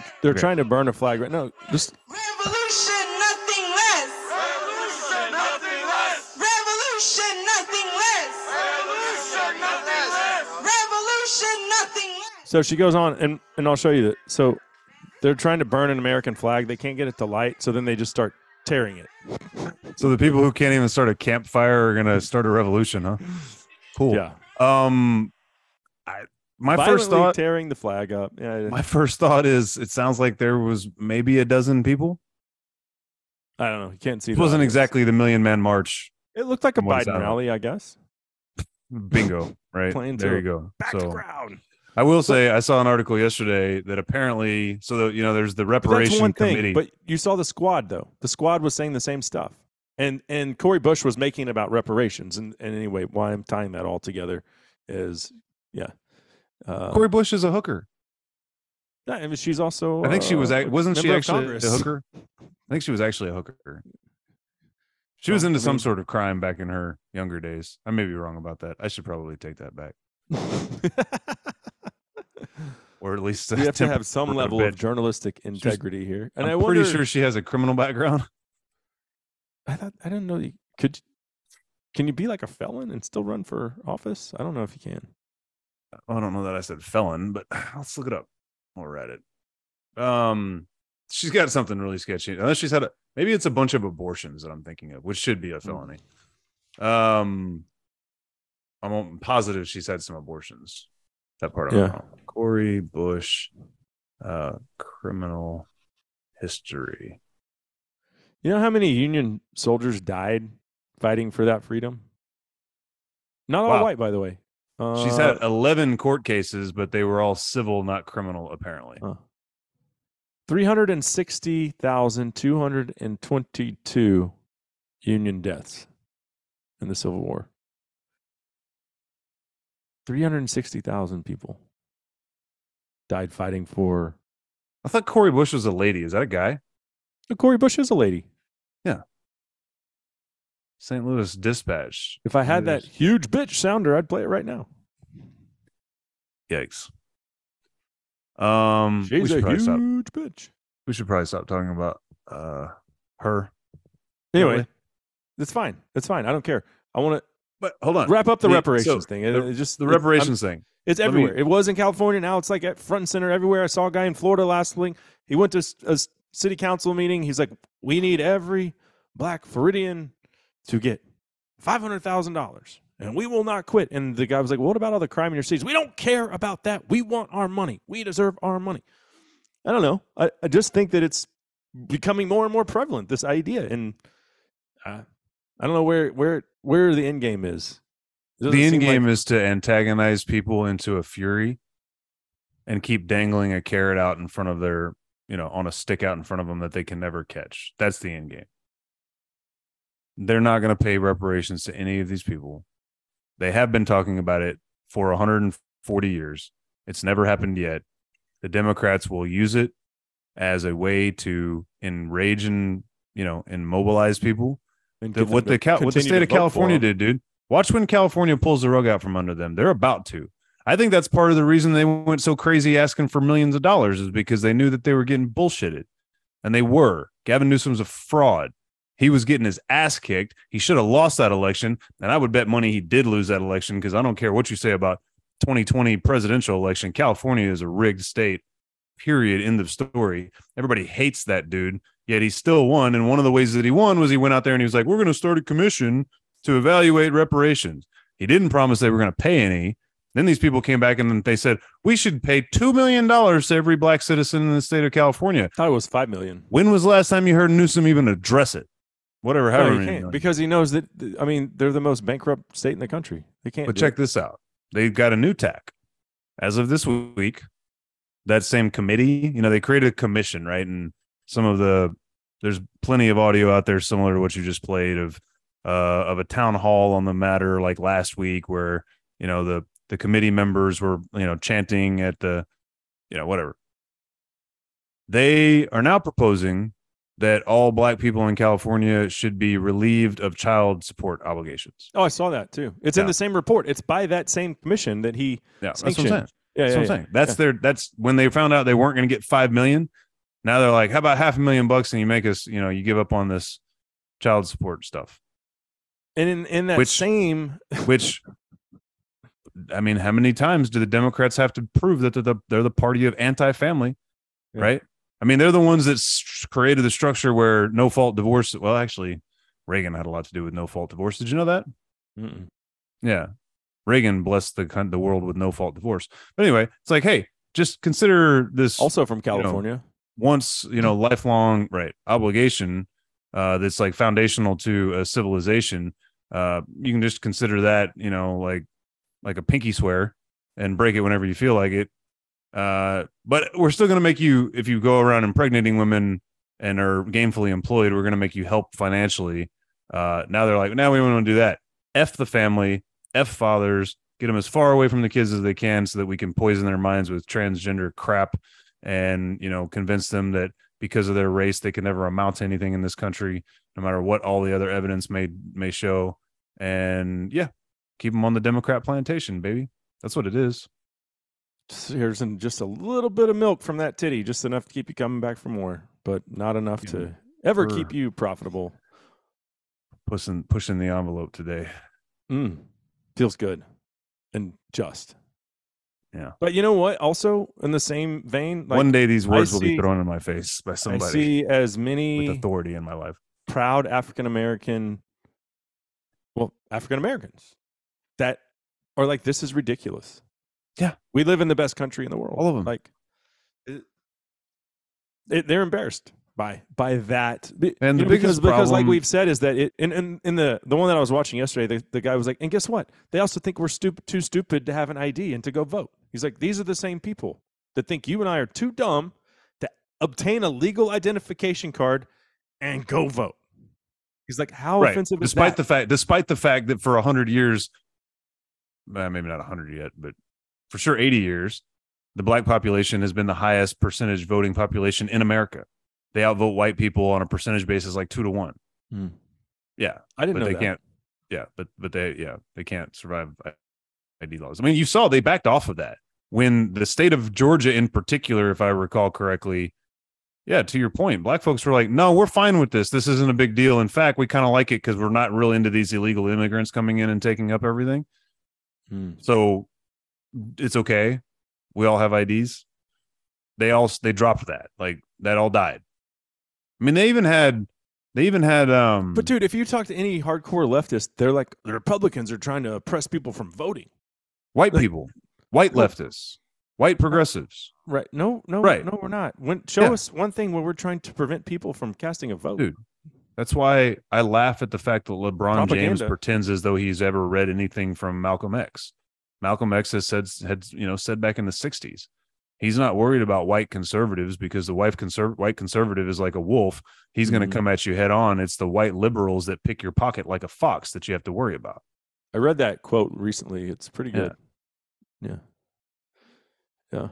they're they're okay. trying to burn a flag right now. Just revolution, nothing less. Revolution, nothing less. Revolution, nothing less. Revolution, nothing less. Revolution, nothing less. So she goes on, and and I'll show you that. So they're trying to burn an American flag. They can't get it to light, so then they just start tearing it. So the people who can't even start a campfire are gonna start a revolution, huh? Cool. Yeah. Um, my Violently first thought, tearing the flag up. Yeah, my first thought is, it sounds like there was maybe a dozen people. I don't know. You can't see. It wasn't audience. exactly the Million Man March. It looked like a Biden rally, I guess. Bingo, *laughs* right? Plain there you go. Back to So ground. I will say, I saw an article yesterday that apparently, so that you know, there's the reparation one committee. thing. But you saw the squad though. The squad was saying the same stuff. And and Cori Bush was making about reparations. And, and anyway, why I'm tying that all together is yeah. Uh, Cori Bush is a hooker. yeah, I mean, she's also. I think she was. uh, Wasn't she actually a hooker? I think she was actually a hooker. *laughs* She was into I some sort of crime back in her younger days. I may be wrong about that. I should probably take that back, *laughs* or at least you have to have some level of journalistic integrity here. And I'm I wonder, pretty sure she has a criminal background. *laughs* I thought I didn't know you could. Can you be like a felon and still run for office? I don't know if you can. I don't know that I said felon, but *sighs* let's look it up or we're it. Um, she's got something really sketchy. Unless she's had a maybe it's a bunch of abortions that I'm thinking of, which should be a felony. Um, I'm positive she's had some abortions. That part I'm Yeah. wrong. Cori Bush, uh, criminal history. You know how many Union soldiers died fighting for that freedom? Not all Wow. white, by the way. Uh, She's had 11 court cases, but they were all civil, not criminal, apparently. uh, 360,222 Union deaths in the Civil War. 360,000 people died fighting for. I thought Cori Bush was a lady. Is that a guy? Cori Bush is a lady. St. Louis Dispatch. If I had that huge bitch sounder, I'd play it right now. Yikes. Um, we She's should a probably huge stop. bitch. We should probably stop talking about uh her. Anyway, Really? it's fine. It's fine. I don't care. I want to, But hold on, wrap up the The- reparations so thing. It, the- it just the it- I'm- reparations thing. It's Let me- everywhere. it was in California. Now it's like at front and center everywhere. I saw a guy in Florida last week. He went to s- a s- city council meeting. He's like, "We need every black Floridian to get five hundred thousand dollars, and we will not quit." And the guy was like, "What about all the crime in your cities? We don't care about that. We want our money. We deserve our money." I don't know. I, I just think that it's becoming more and more prevalent. This idea, and uh, I don't know where where where the end game is. The end game like- is to antagonize people into a fury and keep dangling a carrot out in front of their, you know, on a stick out in front of them that they can never catch. That's the end game. They're not going to pay reparations to any of these people. They have been talking about it for 140 years. It's never happened yet. The Democrats will use it as a way to enrage and, you know, and mobilize people and the, what the what the state of California for did, dude. Watch when California pulls the rug out from under them. They're about to. I think that's part of the reason they went so crazy asking for millions of dollars is because they knew that they were getting bullshitted, and they were. Gavin Newsom's a fraud. He was getting his ass kicked. He should have lost that election, and I would bet money he did lose that election because I don't care what you say about 2020 presidential election. California is a rigged state. Period. End of story. Everybody hates that dude yet he still won. And one of the ways that he won was he went out there and he was like, We're going to start a commission to evaluate reparations. He didn't promise they were going to pay any. Then these people came back and they said, We should pay $2 million to every black citizen in the state of California. I thought it was five million. When was the last time you heard Newsom even address it? Whatever, No, however he can't because he knows that. I mean, they're the most bankrupt state in the country. They can't. But check it. this out. They've got a new tack. As of this week, that same committee, you know, they created a commission, right? And some of the there's plenty of audio out there similar to what you just played of uh of a town hall on the matter like last week where, you know, the the committee members were, you know, chanting at the you know, whatever. They are now proposing that all black people in California should be relieved of child support obligations. Oh, I saw that too. It's in the same report. It's by that same commission that he. Yeah, that's what I'm saying. Yeah, That's yeah, what I'm yeah. saying. That's their that's when they found out they weren't going to get five million. Now they're like, how about half a million bucks and you make us, you know, you give up on this child support stuff, And in in that Which- same *laughs* which I mean, how many times do the Democrats have to prove that they're the they're the party of anti-family, Yeah. right? I mean, they're the ones that created the structure where no fault divorce. Well, actually, Reagan had a lot to do with no fault divorce. Did you know that? Mm-mm. Yeah, Reagan blessed the the world with no fault divorce. But anyway, it's like, hey, just consider this Also from know, California. once you know lifelong right obligation uh that's like foundational to a civilization uh you can just consider that you know like like a pinky swear and break it whenever you feel like it uh but we're still going to make you if you go around impregnating women and are gainfully employed we're going to make you help financially. Uh now they're like now we want to do that. F the family f fathers get them as far away from the kids as they can so that we can poison their minds with transgender crap and you know convince them that because of their race they can never amount to anything in this country no matter what all the other evidence may may show. And yeah keep them on the democrat plantation baby. That's what it is Here's just a little bit of milk from that titty, just enough to keep you coming back for more, but not enough Yeah. to ever keep you profitable. pushing pushing the envelope today Mm. Feels good and just. Yeah. But you know what? Also, in the same vein, like one day these I words will be thrown in my face by somebody. I see as many with authority in my life proud African American, well, African Americans that are like, this is ridiculous. Yeah. we live in the best country in the world. All of 'em. like, it, it- they're embarrassed by by that. And the know, because biggest because like we've said is that it in, in in the the one that I was watching yesterday, the, the guy was like, and guess what? They also think we're stupid, too stupid to have an ID and to go vote. He's like, these are the same people that think you and I are too dumb to obtain a legal identification card and go vote. He's like, how right offensive is despite the fact despite the fact that for 100 years uh, maybe not 100 yet but for sure 80 years the black population has been the highest percentage voting population in america. They outvote white people on a percentage basis like two to one. Hmm. yeah. I didn't but know they that. can't yeah but but they yeah they can't survive id laws. I mean you saw they backed off of that when the state of georgia in particular if i recall correctly yeah to your point black folks were like no we're fine with this. This isn't a big deal. In fact we kind of like it because we're not real into these illegal immigrants coming in and taking up everything. Hmm. so it's okay we all have ids they all they dropped that like that all died i mean they even had they even had um But dude, if you talk to any hardcore leftist, they're like the Republicans are trying to oppress people from voting. white like- people white leftists white progressives Right? No, no, Right. no, we're not. When show Yeah. us one thing where we're trying to prevent people from casting a vote. Dude, That's why I laugh at the fact that LeBron James pretends as though he's ever read anything from Malcolm X. Malcolm X has said had you know said back in the '60s, he's not worried about white conservatives because the white conserv- white conservative is like a wolf. He's going Mhm. to come at you head on. It's the white liberals that pick your pocket like a fox that you have to worry about. I read that quote recently. It's pretty Yeah. good. Yeah. Yeah.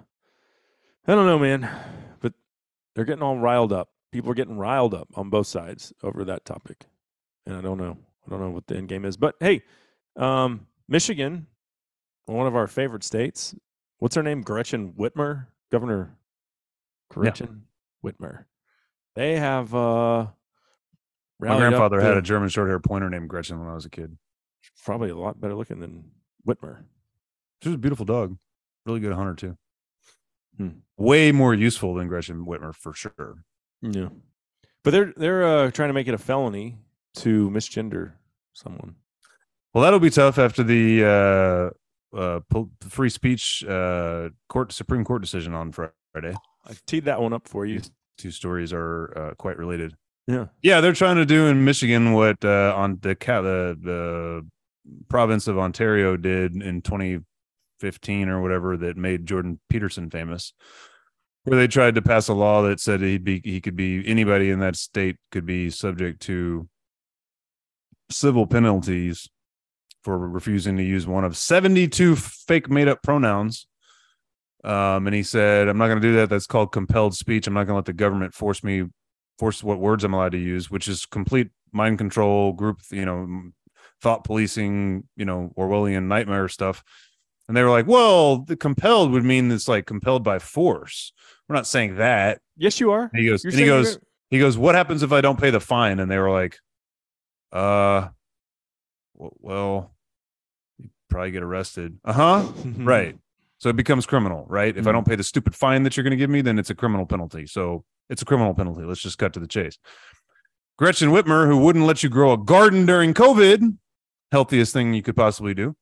I don't know, man, but they're getting all riled up. People are getting riled up on both sides over that topic. And I don't know. I don't know what the end game is. But hey, um, Michigan, one of our favorite states. What's her name? Gretchen Whitmer? Governor Gretchen Whitmer. They have uh My grandfather had the- a German short hair pointer named Gretchen when I was a kid. probably a lot better looking than Whitmer. She was a beautiful dog, really good hunter too. Hmm. Way more useful than Gretchen Whitmer for sure. Yeah, but they're they're uh, trying to make it a felony to misgender someone. Well, that'll be tough after the uh, uh, free speech uh, court Supreme Court decision on Friday. I teed that one up for you. Two stories are uh, quite related. Yeah, Yeah, they're trying to do in Michigan what uh, on the the the province of Ontario did in 2015 or whatever that made Jordan Peterson famous, where they tried to pass a law that said he'd be he could be anybody in that state could be subject to civil penalties for refusing to use one of 72 fake made up pronouns. Um, and he said, I'm not going to do that. That's called compelled speech. I'm not going to let the government force me force what words I'm allowed to use, which is complete mind control, group, you know, thought policing, you know, Orwellian nightmare stuff. And they were like, well, the compelled would mean it's like compelled by force. We're not saying that. yes, you are. And he goes, and he goes, he goes, what happens if I don't pay the fine? And they were like, uh, w- you probably get arrested. Uh huh. *laughs* right. So it becomes criminal, right? If I Mhm. don't pay the stupid fine that you're going to give me, then it's a criminal penalty. So it's a criminal penalty. Let's just cut to the chase. Gretchen Whitmer, who wouldn't let you grow a garden during COVID, healthiest thing you could possibly do,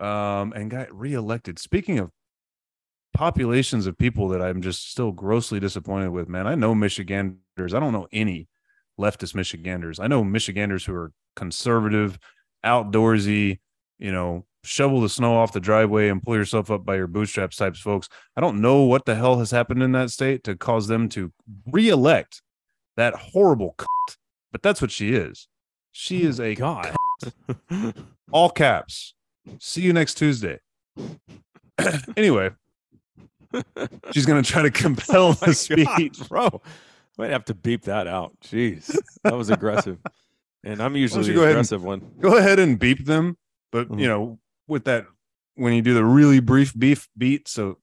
um, and got reelected. Speaking of populations of people that I'm just still grossly disappointed with, man, I know Michiganders. I don't know any leftist Michiganders. I know Michiganders who are conservative, outdoorsy, you know, shovel the snow off the driveway and pull yourself up by your bootstraps types folks. I don't know what the hell has happened in that state to cause them to reelect that horrible cunt, but that's what she is. She oh is a God. *laughs* all caps. See you next Tuesday. *clears throat* anyway, *laughs* she's going to try to compel Oh My the speech. God, bro. Might have to beep that out. Jeez, that was aggressive. *laughs* And I'm usually the go ahead and- aggressive one. Go ahead and beep them, but Mhm. you know, with that when you do the really brief beef beat, so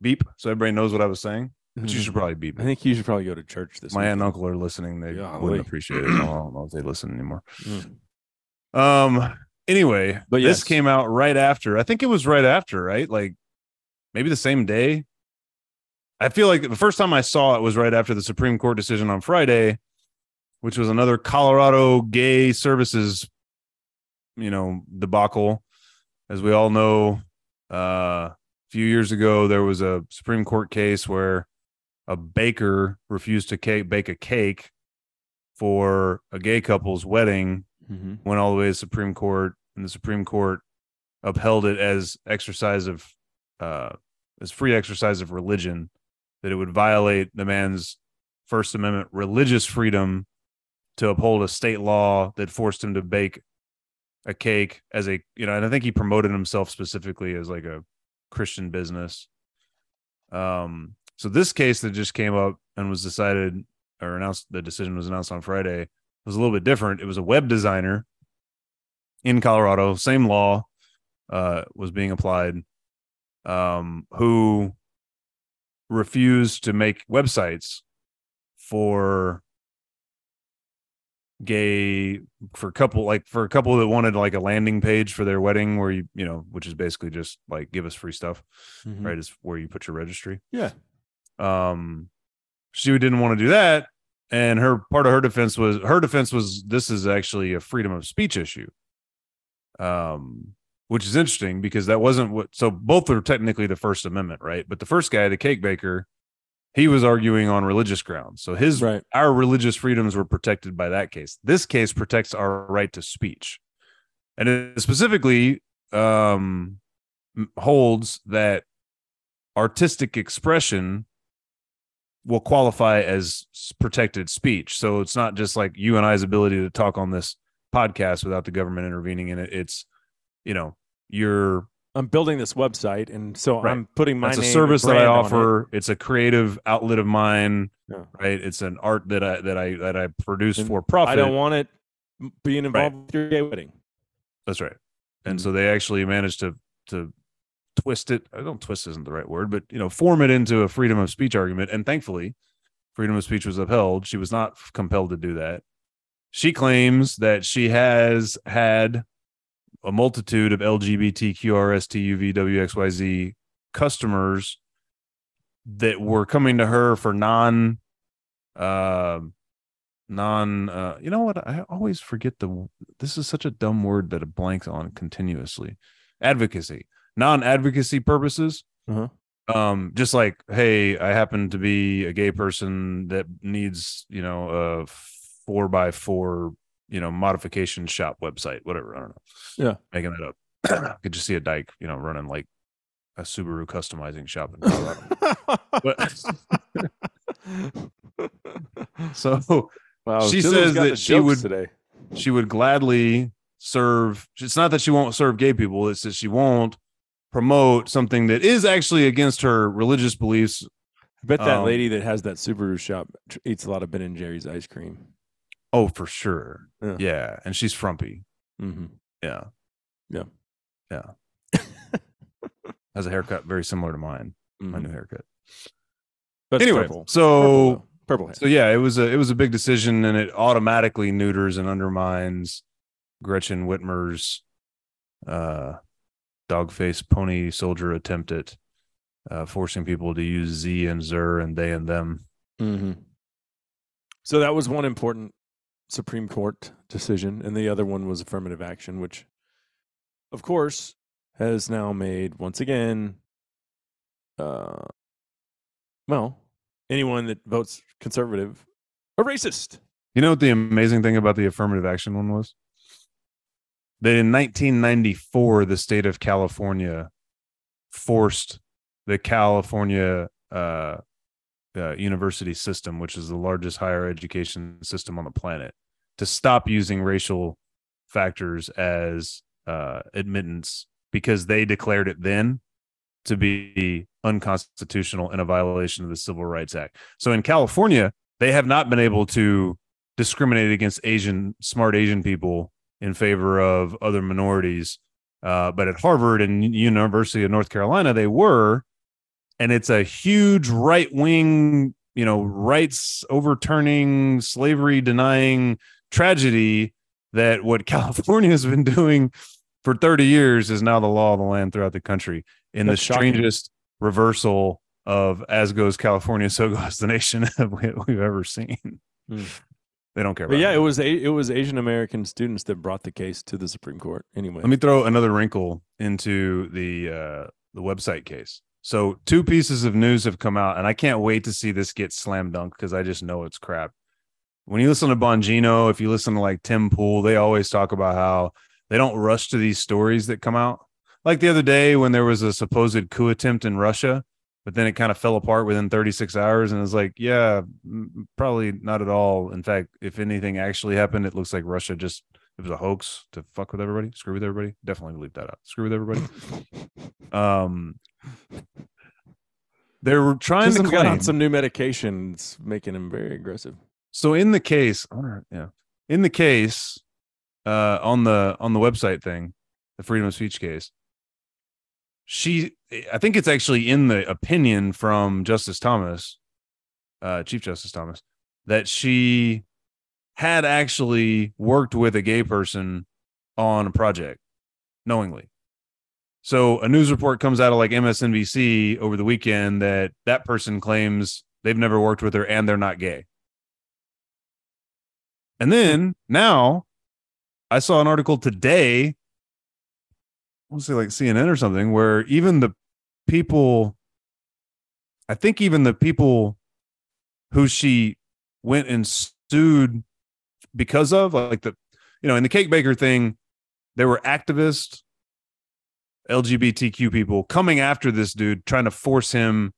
beep, so everybody knows what I was saying. But you should probably beep. I think you should probably go to church this My aunt and uncle are listening. They Golly. wouldn't appreciate it. I don't know if they listen anymore. Mm. Um. Anyway, But this came out right after. I think it was right after, right? Like maybe the same day. I feel like the first time I saw it was right after the Supreme Court decision on Friday, which was another Colorado gay services, you know, debacle. As we all know, uh, a few years ago there was a Supreme Court case where a baker refused to cake, bake a cake for a gay couple's wedding Mhm. went all the way to the Supreme Court, and the Supreme Court upheld it as exercise of uh as free exercise of religion, that it would violate the man's First Amendment religious freedom to uphold a state law that forced him to bake a cake as a you know, and I think he promoted himself specifically as like a Christian business. Um so this case that just came up and was decided or announced the decision was announced on Friday was a little bit different. It was a web designer in Colorado, same law uh, was being applied, um, who refused to make websites for gay for a couple like for a couple that wanted like a landing page for their wedding where you you know which is basically just like give us free stuff Mhm. right is where you put your registry Yeah. um she didn't want to do that and her part of her defense was her defense was this is actually a freedom of speech issue um which is interesting because that wasn't what so both are technically the first amendment right but the first guy the cake baker he was arguing on religious grounds so his Right. our religious freedoms were protected by that case this case protects our right to speech and it specifically um holds that artistic expression will qualify as protected speech. So it's not just like you and I's ability to talk on this podcast without the government intervening in it. It's, you know, you're I'm building this website, and so Right. I'm putting my that's a service that I on it. offer. It's a creative outlet of mine, Yeah. right? It's an art that I that I that I produce And for profit. I don't want it being involved with your gay wedding. That's right. And Mhm. so they actually managed to to twist it. I don't twist isn't the right word, but you know, form it into a freedom of speech argument. And thankfully, freedom of speech was upheld. She was not compelled to do that. She claims that she has had a multitude of LGBTQRSTUVWXYZ customers that were coming to her for non uh, non uh, you know what? I always forget the this is such a dumb word that it blanks on continuously. Advocacy. Non-advocacy purposes. Uh-huh. um just like hey i happen to be a gay person that needs you know a four by four you know modification shop website whatever i don't know Yeah. making that up i *clears throat* could just see a dyke you know running like a subaru customizing shop in colorado *laughs* so wow, She says that she would- today. she would gladly serve it's not that she won't serve gay people it's that she won't promote something that is actually against her religious beliefs I bet that um, lady that has that Subaru shop eats a lot of Ben and Jerry's ice cream. Oh for sure Yeah. yeah, and she's frumpy Mm-hmm. yeah Yeah. yeah *laughs* has a haircut very similar to mine my new haircut But anyway purple. so purple, purple hair. so yeah it was a it was a big decision and it automatically neuters and undermines gretchen whitmer's uh, dogface pony soldier attempt at uh, forcing people to use Z and Zer and they and them. Mm-hmm. So that was one important Supreme Court decision, and the other one was affirmative action, which, of course, has now made once again, uh, well, anyone that votes conservative a racist. You know what the amazing thing about the affirmative action one was? That in 1994, the state of California forced the California uh, university system, which is the largest higher education system on the planet, to stop using racial factors as uh, admittance because they declared it then to be unconstitutional and a violation of the Civil Rights Act. So in California, they have not been able to discriminate against Asian, smart Asian people in favor of other minorities. Uh, but at Harvard and University of North Carolina, they were, and it's a huge right wing, you know, rights overturning, slavery denying tragedy that what *laughs* California has been doing for 30 years is now the law of the land throughout the country in That's the shocking. strangest reversal of as goes California, *laughs* so goes the nation *laughs* we- we've ever seen. Hmm. They don't care But yeah, that. it was a, it was Asian American students that brought the case to the Supreme Court. Anyway, Let me throw another wrinkle into the uh, the website case. So two pieces of news have come out, and I can't wait to see this get slam dunk because I just know it's crap. When you listen to Bongino, if you listen to like Tim Pool, they always talk about how they don't rush to these stories that come out. Like the other day when there was a supposed coup attempt in Russia, but then it kind of fell apart within 36 hours, and it's like, yeah, probably not at all. In fact, if anything actually happened, it looks like Russia just it was a hoax to fuck with everybody, screw with everybody. Definitely leave that out. Screw with everybody. *laughs* Um, they were trying to got on some new medications, making him very aggressive. So in the case, yeah, in the case, uh, on the on the website thing, the freedom of speech case, she, I think it's actually in the opinion from Justice Thomas, uh, Chief Justice Thomas, that she had actually worked with a gay person on a project knowingly. So a news report comes out of like MSNBC over the weekend that that person claims they've never worked with her and they're not gay. And then now I saw an article today, I want say like CNN or something, where even the people, I think even the people who she went and sued because of, like the, you know, in the cake baker thing, there were activists, LGBTQ people coming after this dude, trying to force him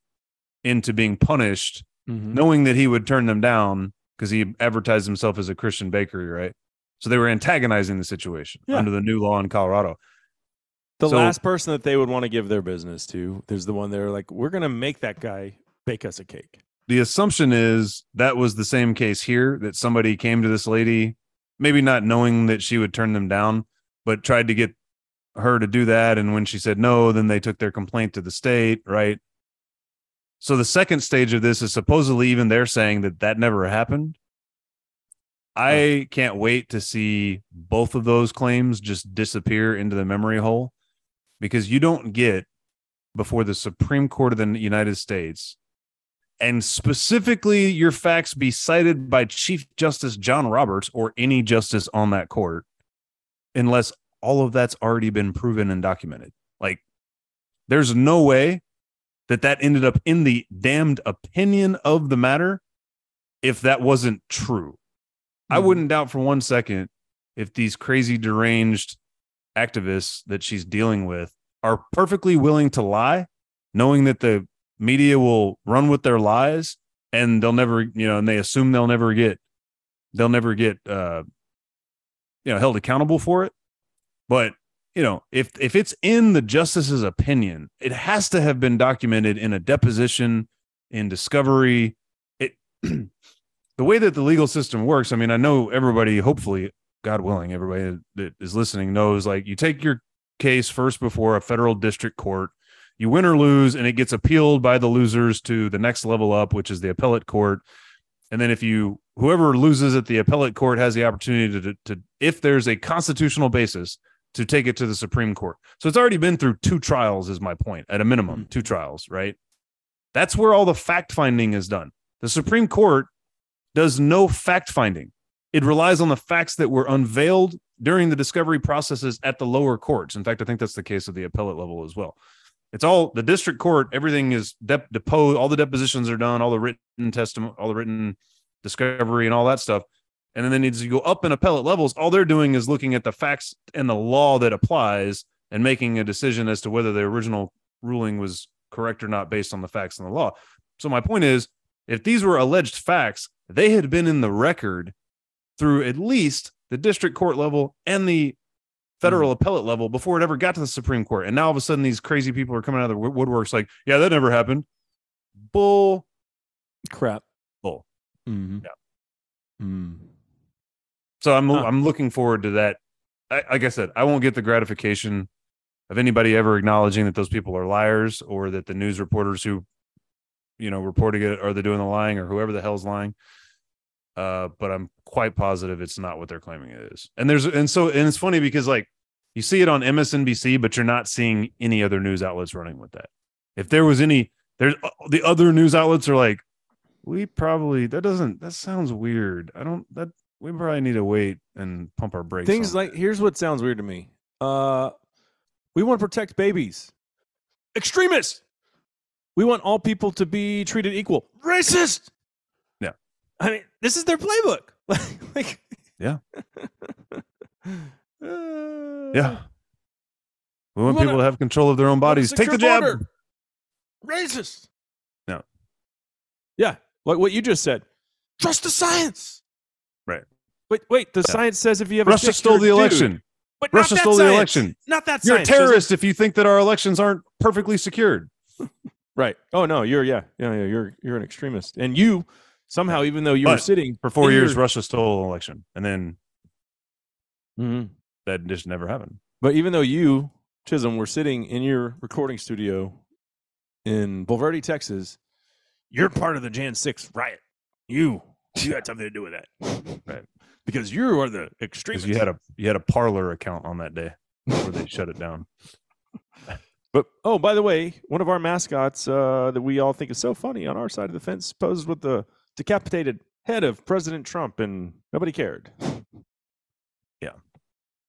into being punished Mhm. knowing that he would turn them down because he advertised himself as a Christian bakery, right? So they were antagonizing the situation Yeah. under the new law in Colorado. The So- last person that they would want to give their business to, there's the one they're like, we're going to make that guy bake us a cake. The assumption is that was the same case here that somebody came to this lady, maybe not knowing that she would turn them down, but tried to get her to do that. And when she said no, then they took their complaint to the state, right? So the second stage of this is supposedly even they're saying that that never happened. I can't wait to see both of those claims just disappear into the memory hole because you don't get before the Supreme Court of the United States and specifically your facts be cited by Chief Justice John Roberts or any justice on that court unless all of that's already been proven and documented. Like there's no way that that ended up in the damned opinion of the matter if that wasn't true. I Mhm. wouldn't doubt for one second if these crazy deranged activists that she's dealing with are perfectly willing to lie, knowing that the media will run with their lies and they'll never, you know, and they assume they'll never get they'll never get uh you know held accountable for it. But you know, if if it's in the justice's opinion, it has to have been documented in a deposition, in discovery. It *clears throat* the way that the legal system works. I mean, I know everybody. Hopefully, God willing, everybody that is listening knows. Like, you take your case first before a federal district court. You win or lose, and it gets appealed by the losers to the next level up, which is the appellate court. And then if you whoever loses at the appellate court has the opportunity to, to if there's a constitutional basis to take it to the Supreme Court. So it's already been through two trials, is my point, at a minimum, mm-hmm. two trials, right? That's where all the fact finding is done. The Supreme Court does no fact finding, it relies on the facts that were unveiled during the discovery processes at the lower courts. In fact, I think that's the case of the appellate level as well. It's all the district court, everything is dep- deposed, all the depositions are done, all the written testimony, all the written discovery, and all that stuff. And then they need to go up in appellate levels. All they're doing is looking at the facts and the law that applies and making a decision as to whether the original ruling was correct or not based on the facts and the law. So my point is, if these were alleged facts, they had been in the record through at least the district court level and the federal appellate level before it ever got to the Supreme Court. And now all of a sudden, these crazy people are coming out of the woodworks like, yeah, that never happened. Bull. Crap. Bull. Mm-hmm. Yeah. Mm. So I'm Huh. I'm looking forward to that. I, like I said, I won't get the gratification of anybody ever acknowledging that those people are liars or that the news reporters who, you know, reporting it are they doing the lying or whoever the hell's lying. Uh, but I'm quite positive it's not what they're claiming it is. And there's and so and it's funny because like you see it on MSNBC, but you're not seeing any other news outlets running with that. If there was any, there's uh, the other news outlets are like, we probably that doesn't that sounds weird. I don't that we probably need to wait and pump our brakes. Things like here's what sounds weird to me. Uh, we want to protect babies. Extremists. We want all people to be treated equal. Racist. Yeah. I mean, this is their playbook. *laughs* like, Yeah. *laughs* Uh, Yeah. We want wanna- people to have control of their own bodies. Take the jab. border. Racist. No. Yeah, like what you just said. Trust the science. Wait, wait. The Yeah. science says if you have Russia stole the a dude. election. But Russia stole the election. Not that You're a science. Doesn't- terrorist if you think that our elections aren't perfectly secured. *laughs* Right. Oh no, you're yeah, yeah, yeah. You're you're an extremist, and you somehow, even though you were sitting For four years, your- Russia stole an election, and then Mhm. that just never happened. but even though you Chisum were sitting in your recording studio in Bulverde, Texas, you're part of the Jan Six riot. You *laughs* you had something to do with that, Right. Because you are the extreme. you had a you had a Parler account on that day before they shut it down. *laughs* But oh, by the way, one of our mascots uh, that we all think is so funny on our side of the fence poses with the decapitated head of President Trump, and nobody cared. *laughs* Yeah,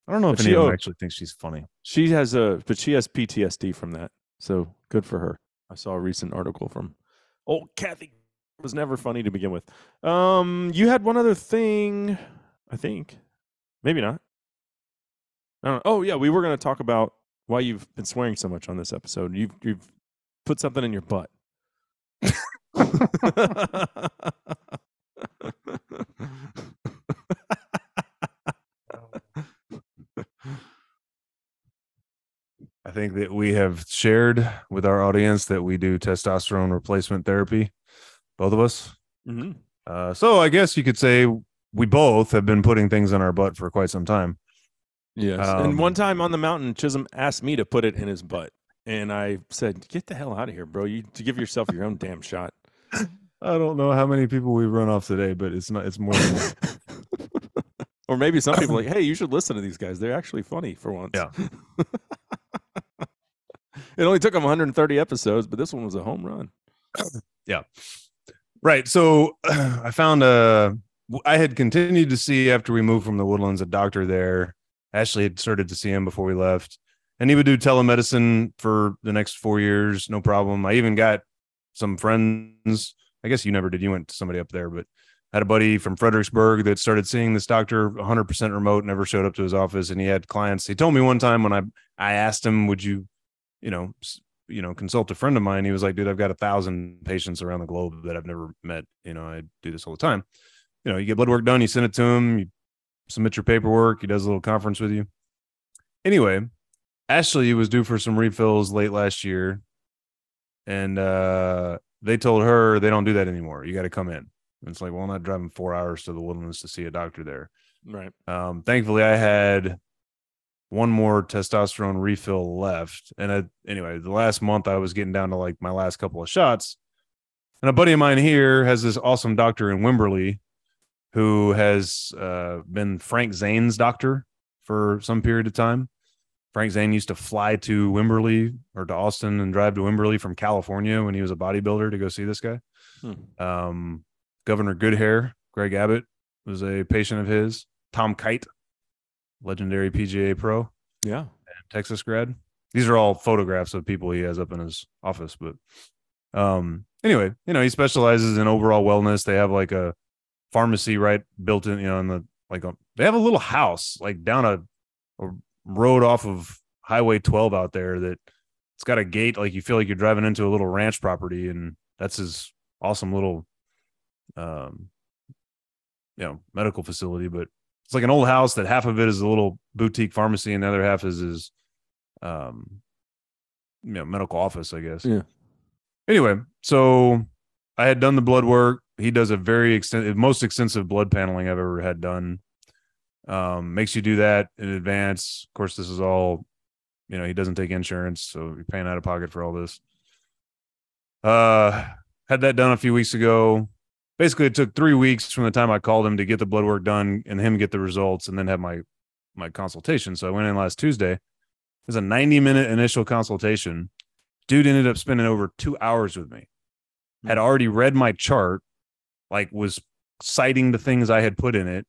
I don't know if But any she- of oh. actually thinks she's funny. She has a, but she has PTSD from that. So good for her. I saw a recent article from old Kathy. Was never funny to begin with. Um, you had one other thing, I think, maybe not. Oh yeah, we were going to talk about why you've been swearing so much on this episode. You've you've put something in your butt. *laughs* I think that we have shared with our audience that we do testosterone replacement therapy, both of us. Mhm. Uh, so I guess you could say we both have been putting things in our butt for quite some time. Yes. Um, and one time on the mountain, Chisum asked me to put it in his butt. And I said, Get the hell out of here, bro. You to give yourself your own damn shot. *laughs* I don't know how many people we've run off today, but it's not. It's more than one. *laughs* or maybe some people are like, hey, you should listen to these guys. They're actually funny for once. Yeah. *laughs* it only took them 130 episodes, but this one was a home run. Right. So *clears throat* I found a. I had continued to see after we moved from the Woodlands a doctor there. Ashley had started to see him before we left, and he would do telemedicine for the next four years, no problem. I even got some friends. I guess you never did. You went to somebody up there, but I had a buddy from Fredericksburg that started seeing this doctor 100% remote, never showed up to his office, and he had clients. He told me one time when I I asked him, "Would you, you know, you know, consult a friend of mine?" He was like, "Dude, I've got a thousand patients around the globe that I've never met. You know, I do this all the time. You know, you get blood work done, you send it to him, you submit your paperwork, he does a little conference with you. Anyway, Ashley was due for some refills late last year, and uh, they told her they don't do that anymore. You got to come in. And it's like, well, I'm not driving four hours to the wilderness to see a doctor there. Right. Um, thankfully, I had one more testosterone refill left. And I, anyway, the last month I was getting down to like my last couple of shots. And a buddy of mine here has this awesome doctor in Wimberley who has uh, been Frank Zane's doctor for some period of time. Frank Zane used to fly to Wimberley or to Austin and drive to Wimberley from California when he was a bodybuilder to go see this guy. Hmm. Um, Governor Goodhair, Greg Abbott was a patient of his. Tom Kite, legendary PGA pro, Yeah. Texas grad. These are all photographs of people he has up in his office. But um, anyway, you know, he specializes in overall wellness. They have like a pharmacy right built in, you know, in the like a, they have a little house like down a, a road off of Highway 12 out there that it's got a gate like you feel like you're driving into a little ranch property and that's his awesome little um you know medical facility but it's like an old house that half of it is a little boutique pharmacy and the other half is his um you know medical office i guess. Yeah. anyway so i had done the blood work. He does a very extensive most extensive blood paneling i've ever had done. Um makes you do that in advance. Of course this is all you know he doesn't take insurance so you're paying out of pocket for all this. Uh had that done a few weeks ago basically it took three weeks from the time i called him to get the blood work done and him get the results and then have my my consultation. So i went in last tuesday. It was a 90 minute initial consultation. Dude ended up spending over two hours with me. Had hmm. already read my chart like was citing the things i had put in it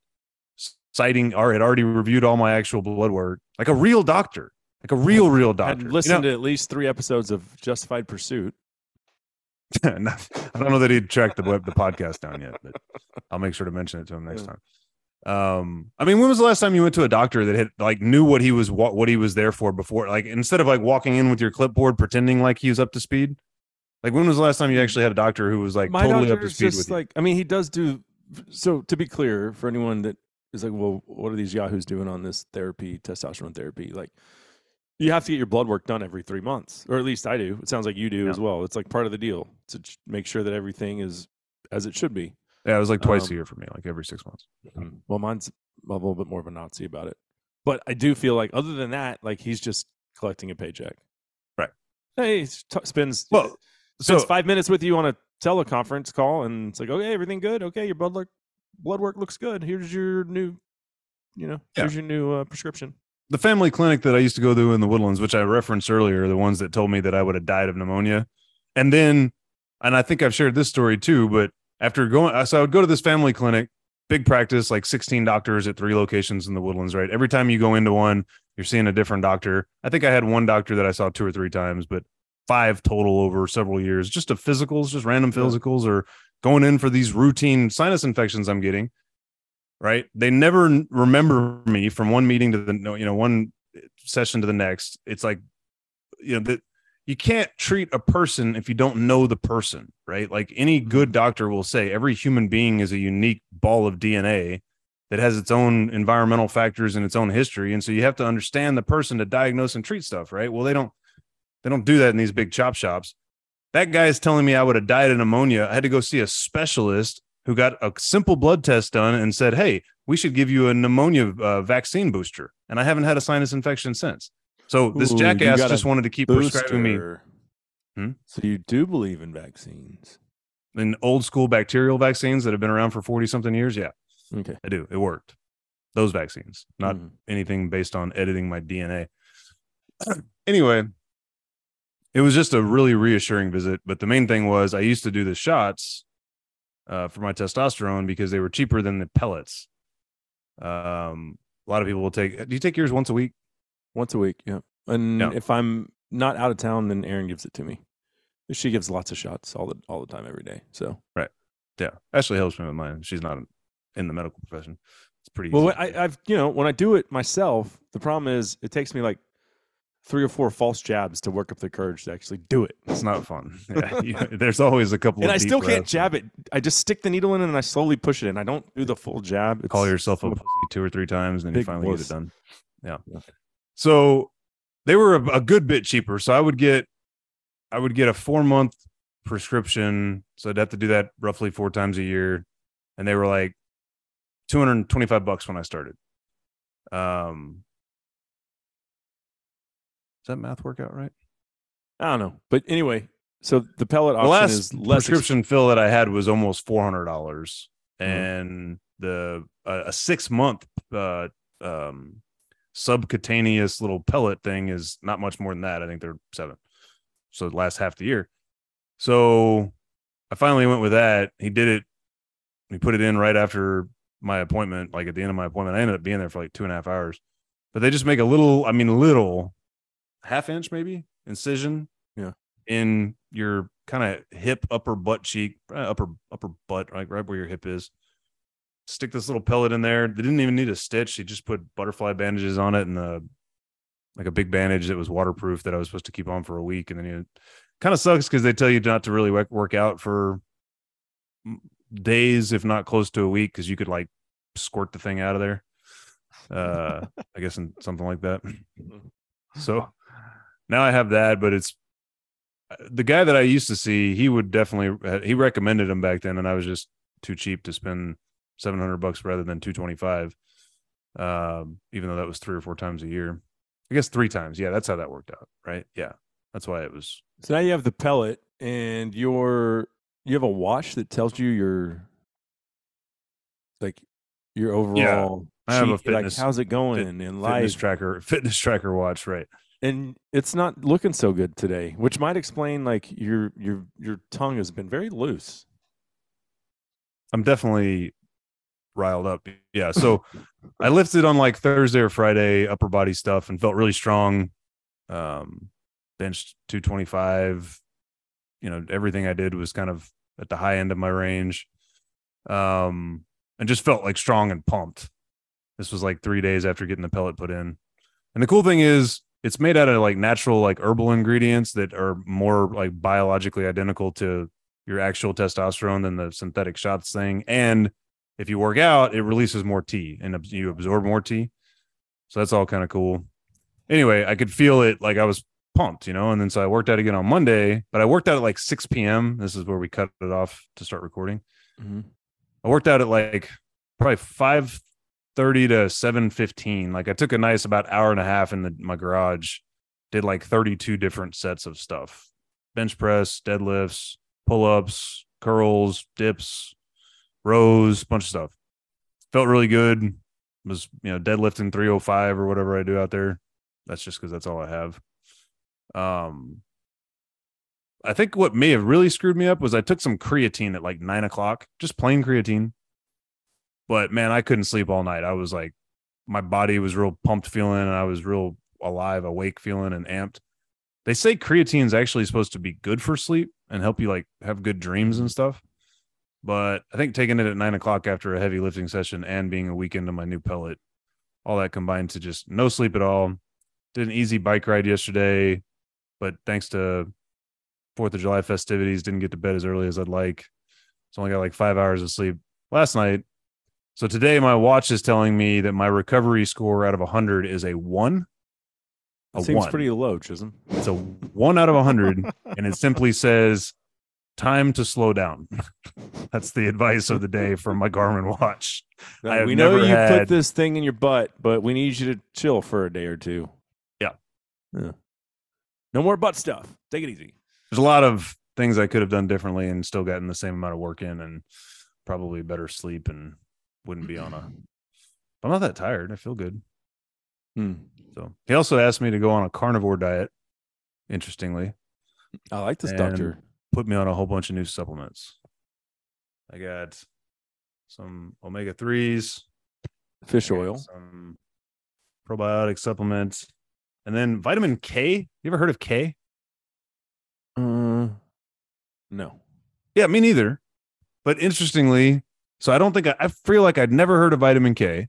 citing or had already reviewed all my actual blood work like a real doctor like a real real doctor I'd You listened know- to at least three episodes of Justified Pursuit. *laughs* I don't know that he'd tracked the web the podcast down yet, but I'll make sure to mention it to him next Yeah. time. Um, I mean, when was the last time you went to a doctor that had like knew what he was what, what he was there for before? Like instead of like walking in with your clipboard pretending like he was up to speed. Like when was the last time you actually had a doctor who was like My totally up to speed just with you? like I mean, he does do. So to be clear, for anyone that is like, well, what are these yahoos doing on this therapy, testosterone therapy? Like, you have to get your blood work done every three months, or at least I do. It sounds like you do Yeah. as well. It's like part of the deal to make sure that everything is as it should be. yeah, it was like twice um, a year for me, like every six months. Well, mine's a little bit more of a Nazi about it, but I do feel like other than that, like he's just collecting a paycheck. Right. Hey, he t- spends Well, spends so five minutes with you on a teleconference call, and it's like, okay, everything good. Okay, your blood work blood work looks good. Here's your new, you know, Yeah. here's your new uh, prescription. the family clinic that I used to go to in the Woodlands, which I referenced earlier, the ones that told me that I would have died of pneumonia. And then, and I think I've shared this story too, but after going, so I would go to this family clinic, big practice, like 16 doctors at three locations in the Woodlands, right? Every time you go into one, you're seeing a different doctor. I think I had one doctor that I saw two or three times, but five total over several years, just of physicals, just random physicals or going in for these routine sinus infections I'm getting right? They never remember me from one meeting to the no, you know one session to the next. It's like you know that you can't treat a person if you don't know the person, right? Like any good doctor will say, every human being is a unique ball of DNA that has its own environmental factors and its own history, and so you have to understand the person to diagnose and treat stuff, right? Well, they don't they don't do that in these big chop shops. That guy is telling me I would have died of pneumonia. I had to go see a specialist who got a simple blood test done and said, "Hey, we should give you a pneumonia uh, vaccine booster." And I haven't had a sinus infection since. So this Ooh, jackass just wanted to keep prescribing me Hmm? So you do believe in vaccines? in old school bacterial vaccines that have been around for 40 something years. Yeah, Okay. I do. It worked. Those vaccines, not Mhm. anything based on editing my DNA. *clears throat* anyway, it was just a really reassuring visit. But the main thing was I used to do the shots uh, for my testosterone because they were cheaper than the pellets. Um, a lot of people will take. Do you take yours once a week? Once a week. Yeah. And Yeah. if I'm not out of town, then Erin gives it to me. She gives lots of shots all the all the time, every day. So right, Yeah, Ashley helps me with mine. She's not in the medical profession. It's pretty. Well, easy I, I've you know when I do it myself, the problem is it takes me like three or four false jabs to work up the courage to actually do it. it's not fun. *laughs* Yeah, you- there's always a couple. And I still can't breaths. jab it. I just stick the needle in and I slowly push it in. I don't do the full jab. call yourself a pussy two or three times, and then you finally get it done. Yeah. Yeah. So they were a, a good bit cheaper. So I would get, I would get a four month prescription. So I'd have to do that roughly four times a year, and they were like two hundred and twenty five bucks when I started. Um, does that math work out right? I don't know, but anyway. So the pellet the option last is less prescription fill that I had was almost four hundred dollars, Mhm. and the uh, a six month uh, um, subcutaneous little pellet thing is not much more than that. I think they're seven. So it lasts half the year. So I finally went with that. He did it. He put it in right after my appointment, like at the end of my appointment. I ended up being there for like two and a half hours. But they just make a little, I mean, little half inch maybe incision. Yeah. In your kind of hip, upper butt cheek, uh, upper upper butt, like right where your hip is. Stick this little pellet in there. They didn't even need a stitch. He just put butterfly bandages on it and a like a big bandage that was waterproof that I was supposed to keep on for a week. And then it kind of sucks because they tell you not to really work, out for days, if not close to a week, because you could like squirt the thing out of there. Uh, I guess in something like that. So now I have that, but it's the guy that I used to see. He would definitely uh, he recommended him back then, and I was just too cheap to spend seven hundred bucks rather than two twenty five. Um, even though that was three or four times a year, I guess three times. Yeah, that's how that worked out, right? Yeah, that's why it was. So now you have the pellet, and your you have a watch that tells you your like your overall. yeah, I have a cheat, like fitness- how's it going fit- in Fitness life, tracker, *laughs* fitness tracker watch, right? and it's not looking so good today, which might explain like your your your tongue has been very loose. I'm definitely riled up. Yeah. So I lifted on like Thursday or Friday, upper body stuff, and felt really strong. Um, benched 225. You know, everything I did was kind of at the high end of my range. Um, and just felt like strong and pumped. This was like three days after getting the pellet put in. And the cool thing is, it's made out of like natural, like herbal ingredients that are more like biologically identical to your actual testosterone than the synthetic shots thing. And if you work out, it releases more T and you absorb more T. So that's all kind of cool. Anyway, I could feel it like I was pumped, you know. And then so I worked out again on Monday, but I worked out at like 6 p.m. This is where we cut it off to start recording. Mhm. I worked out at like probably 5 30 to 7:15. Like I took a nice about hour and a half in the, my garage, did like 32 different sets of stuff. Bench press, deadlifts, pull-ups, curls, dips, rows, bunch of stuff. Felt really good. Was, you know, deadlifting 305 or whatever I do out there. That's just because that's all I have. Um I think what may have really screwed me up was I took some creatine at like nine o'clock, just plain creatine. But man, I couldn't sleep all night. I was like, my body was real pumped feeling, and I was real alive, awake feeling, and amped. They say creatine is actually supposed to be good for sleep and help you like have good dreams and stuff. But I think taking it at nine o'clock after a heavy lifting session and being a weekend on my new pellet, all that combined to just no sleep at all. Did an easy bike ride yesterday, but thanks to Fourth of July festivities, didn't get to bed as early as I'd like. So only got like five hours of sleep last night. So today my watch is telling me that my recovery score out of 100 is a one. A Seems one. pretty low, Chisum. It's a one out of 100, *laughs* and it simply says, "Time to slow down." *laughs* That's the advice of the day from my Garmin watch. Have we know you put this thing in your butt, but we need you to chill for a day or two. Yeah. Yeah. No more butt stuff. Take it easy. There's a lot of things I could have done differently and still gotten the same amount of work in, and probably better sleep, and wouldn't be on a. I'm not that tired. I feel good. Hmm. So he also asked me to go on a carnivore diet. Interestingly, I like this And- doctor. Put me on a whole bunch of new supplements. I got some omega threes, Fish oil. some probiotic supplements, and then vitamin K. You ever heard of K? Uh, no. Yeah, me neither. But interestingly, so I don't think I, I feel like I'd never heard of vitamin K.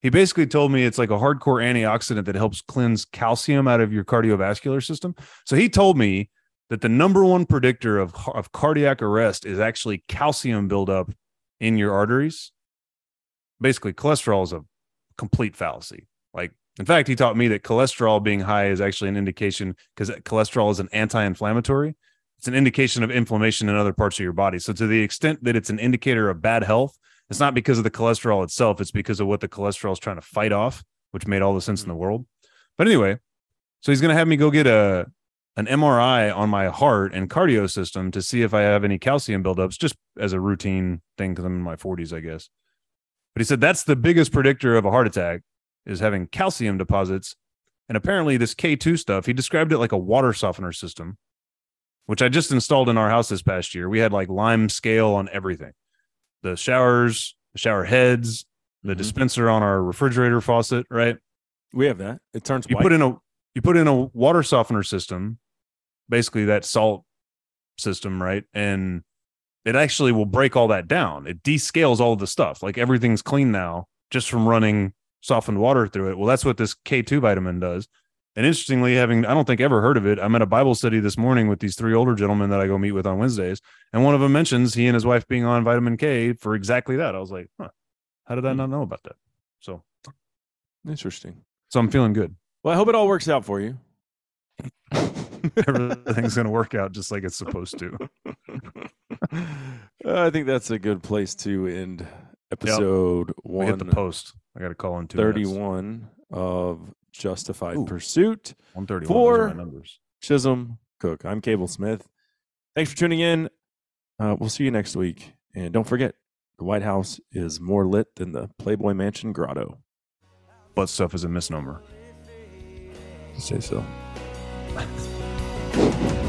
He basically told me it's like a hardcore antioxidant that helps cleanse calcium out of your cardiovascular system. So he told me that the number one predictor of, of cardiac arrest is actually calcium buildup in your arteries. Basically, cholesterol is a complete fallacy. Like, in fact, he taught me that cholesterol being high is actually an indication because cholesterol is an anti inflammatory it's an indication of inflammation in other parts of your body. So to the extent that it's an indicator of bad health, it's not because of the cholesterol itself, it's because of what the cholesterol is trying to fight off, which made all the sense in mm-hmm. the world. But anyway, so he's going to have me go get a an MRI on my heart and cardio system to see if I have any calcium buildups just as a routine thing cuz I'm in my 40s, I guess. But he said that's the biggest predictor of a heart attack is having calcium deposits. And apparently, this K2 stuff, he described it like a water softener system, which I just installed in our house this past year. We had like lime scale on everything the showers, the shower heads, the Mhm. dispenser on our refrigerator faucet, right? We have that. It turns You white. put in a you put in a water softener system, basically that salt system, right? And it actually will break all that down. It descales all of the stuff. Like everything's clean now just from running softened water through it. Well, that's what this K2 vitamin does. And interestingly, having I don't think ever heard of it. I'm at a Bible study this morning with these three older gentlemen that I go meet with on Wednesdays, and one of them mentions he and his wife being on vitamin K for exactly that. I was like, huh, how did I Hmm. not know about that? So, Interesting. so I'm feeling good. Well, I hope it all works out for you. *laughs* Everything's going to work out just like it's supposed to. *laughs* I think that's a good place to end episode We hit the post. I got to call in two minutes. thirty-one of Justified Ooh. Pursuit. 131. Four. Those are my numbers. Chisum Cook. I'm Cable Smith. Thanks for tuning in. Uh, we'll see you next week. And don't forget, the White House is more lit than the Playboy Mansion grotto. Butt stuff is a misnomer. Say so. *laughs* Thank you.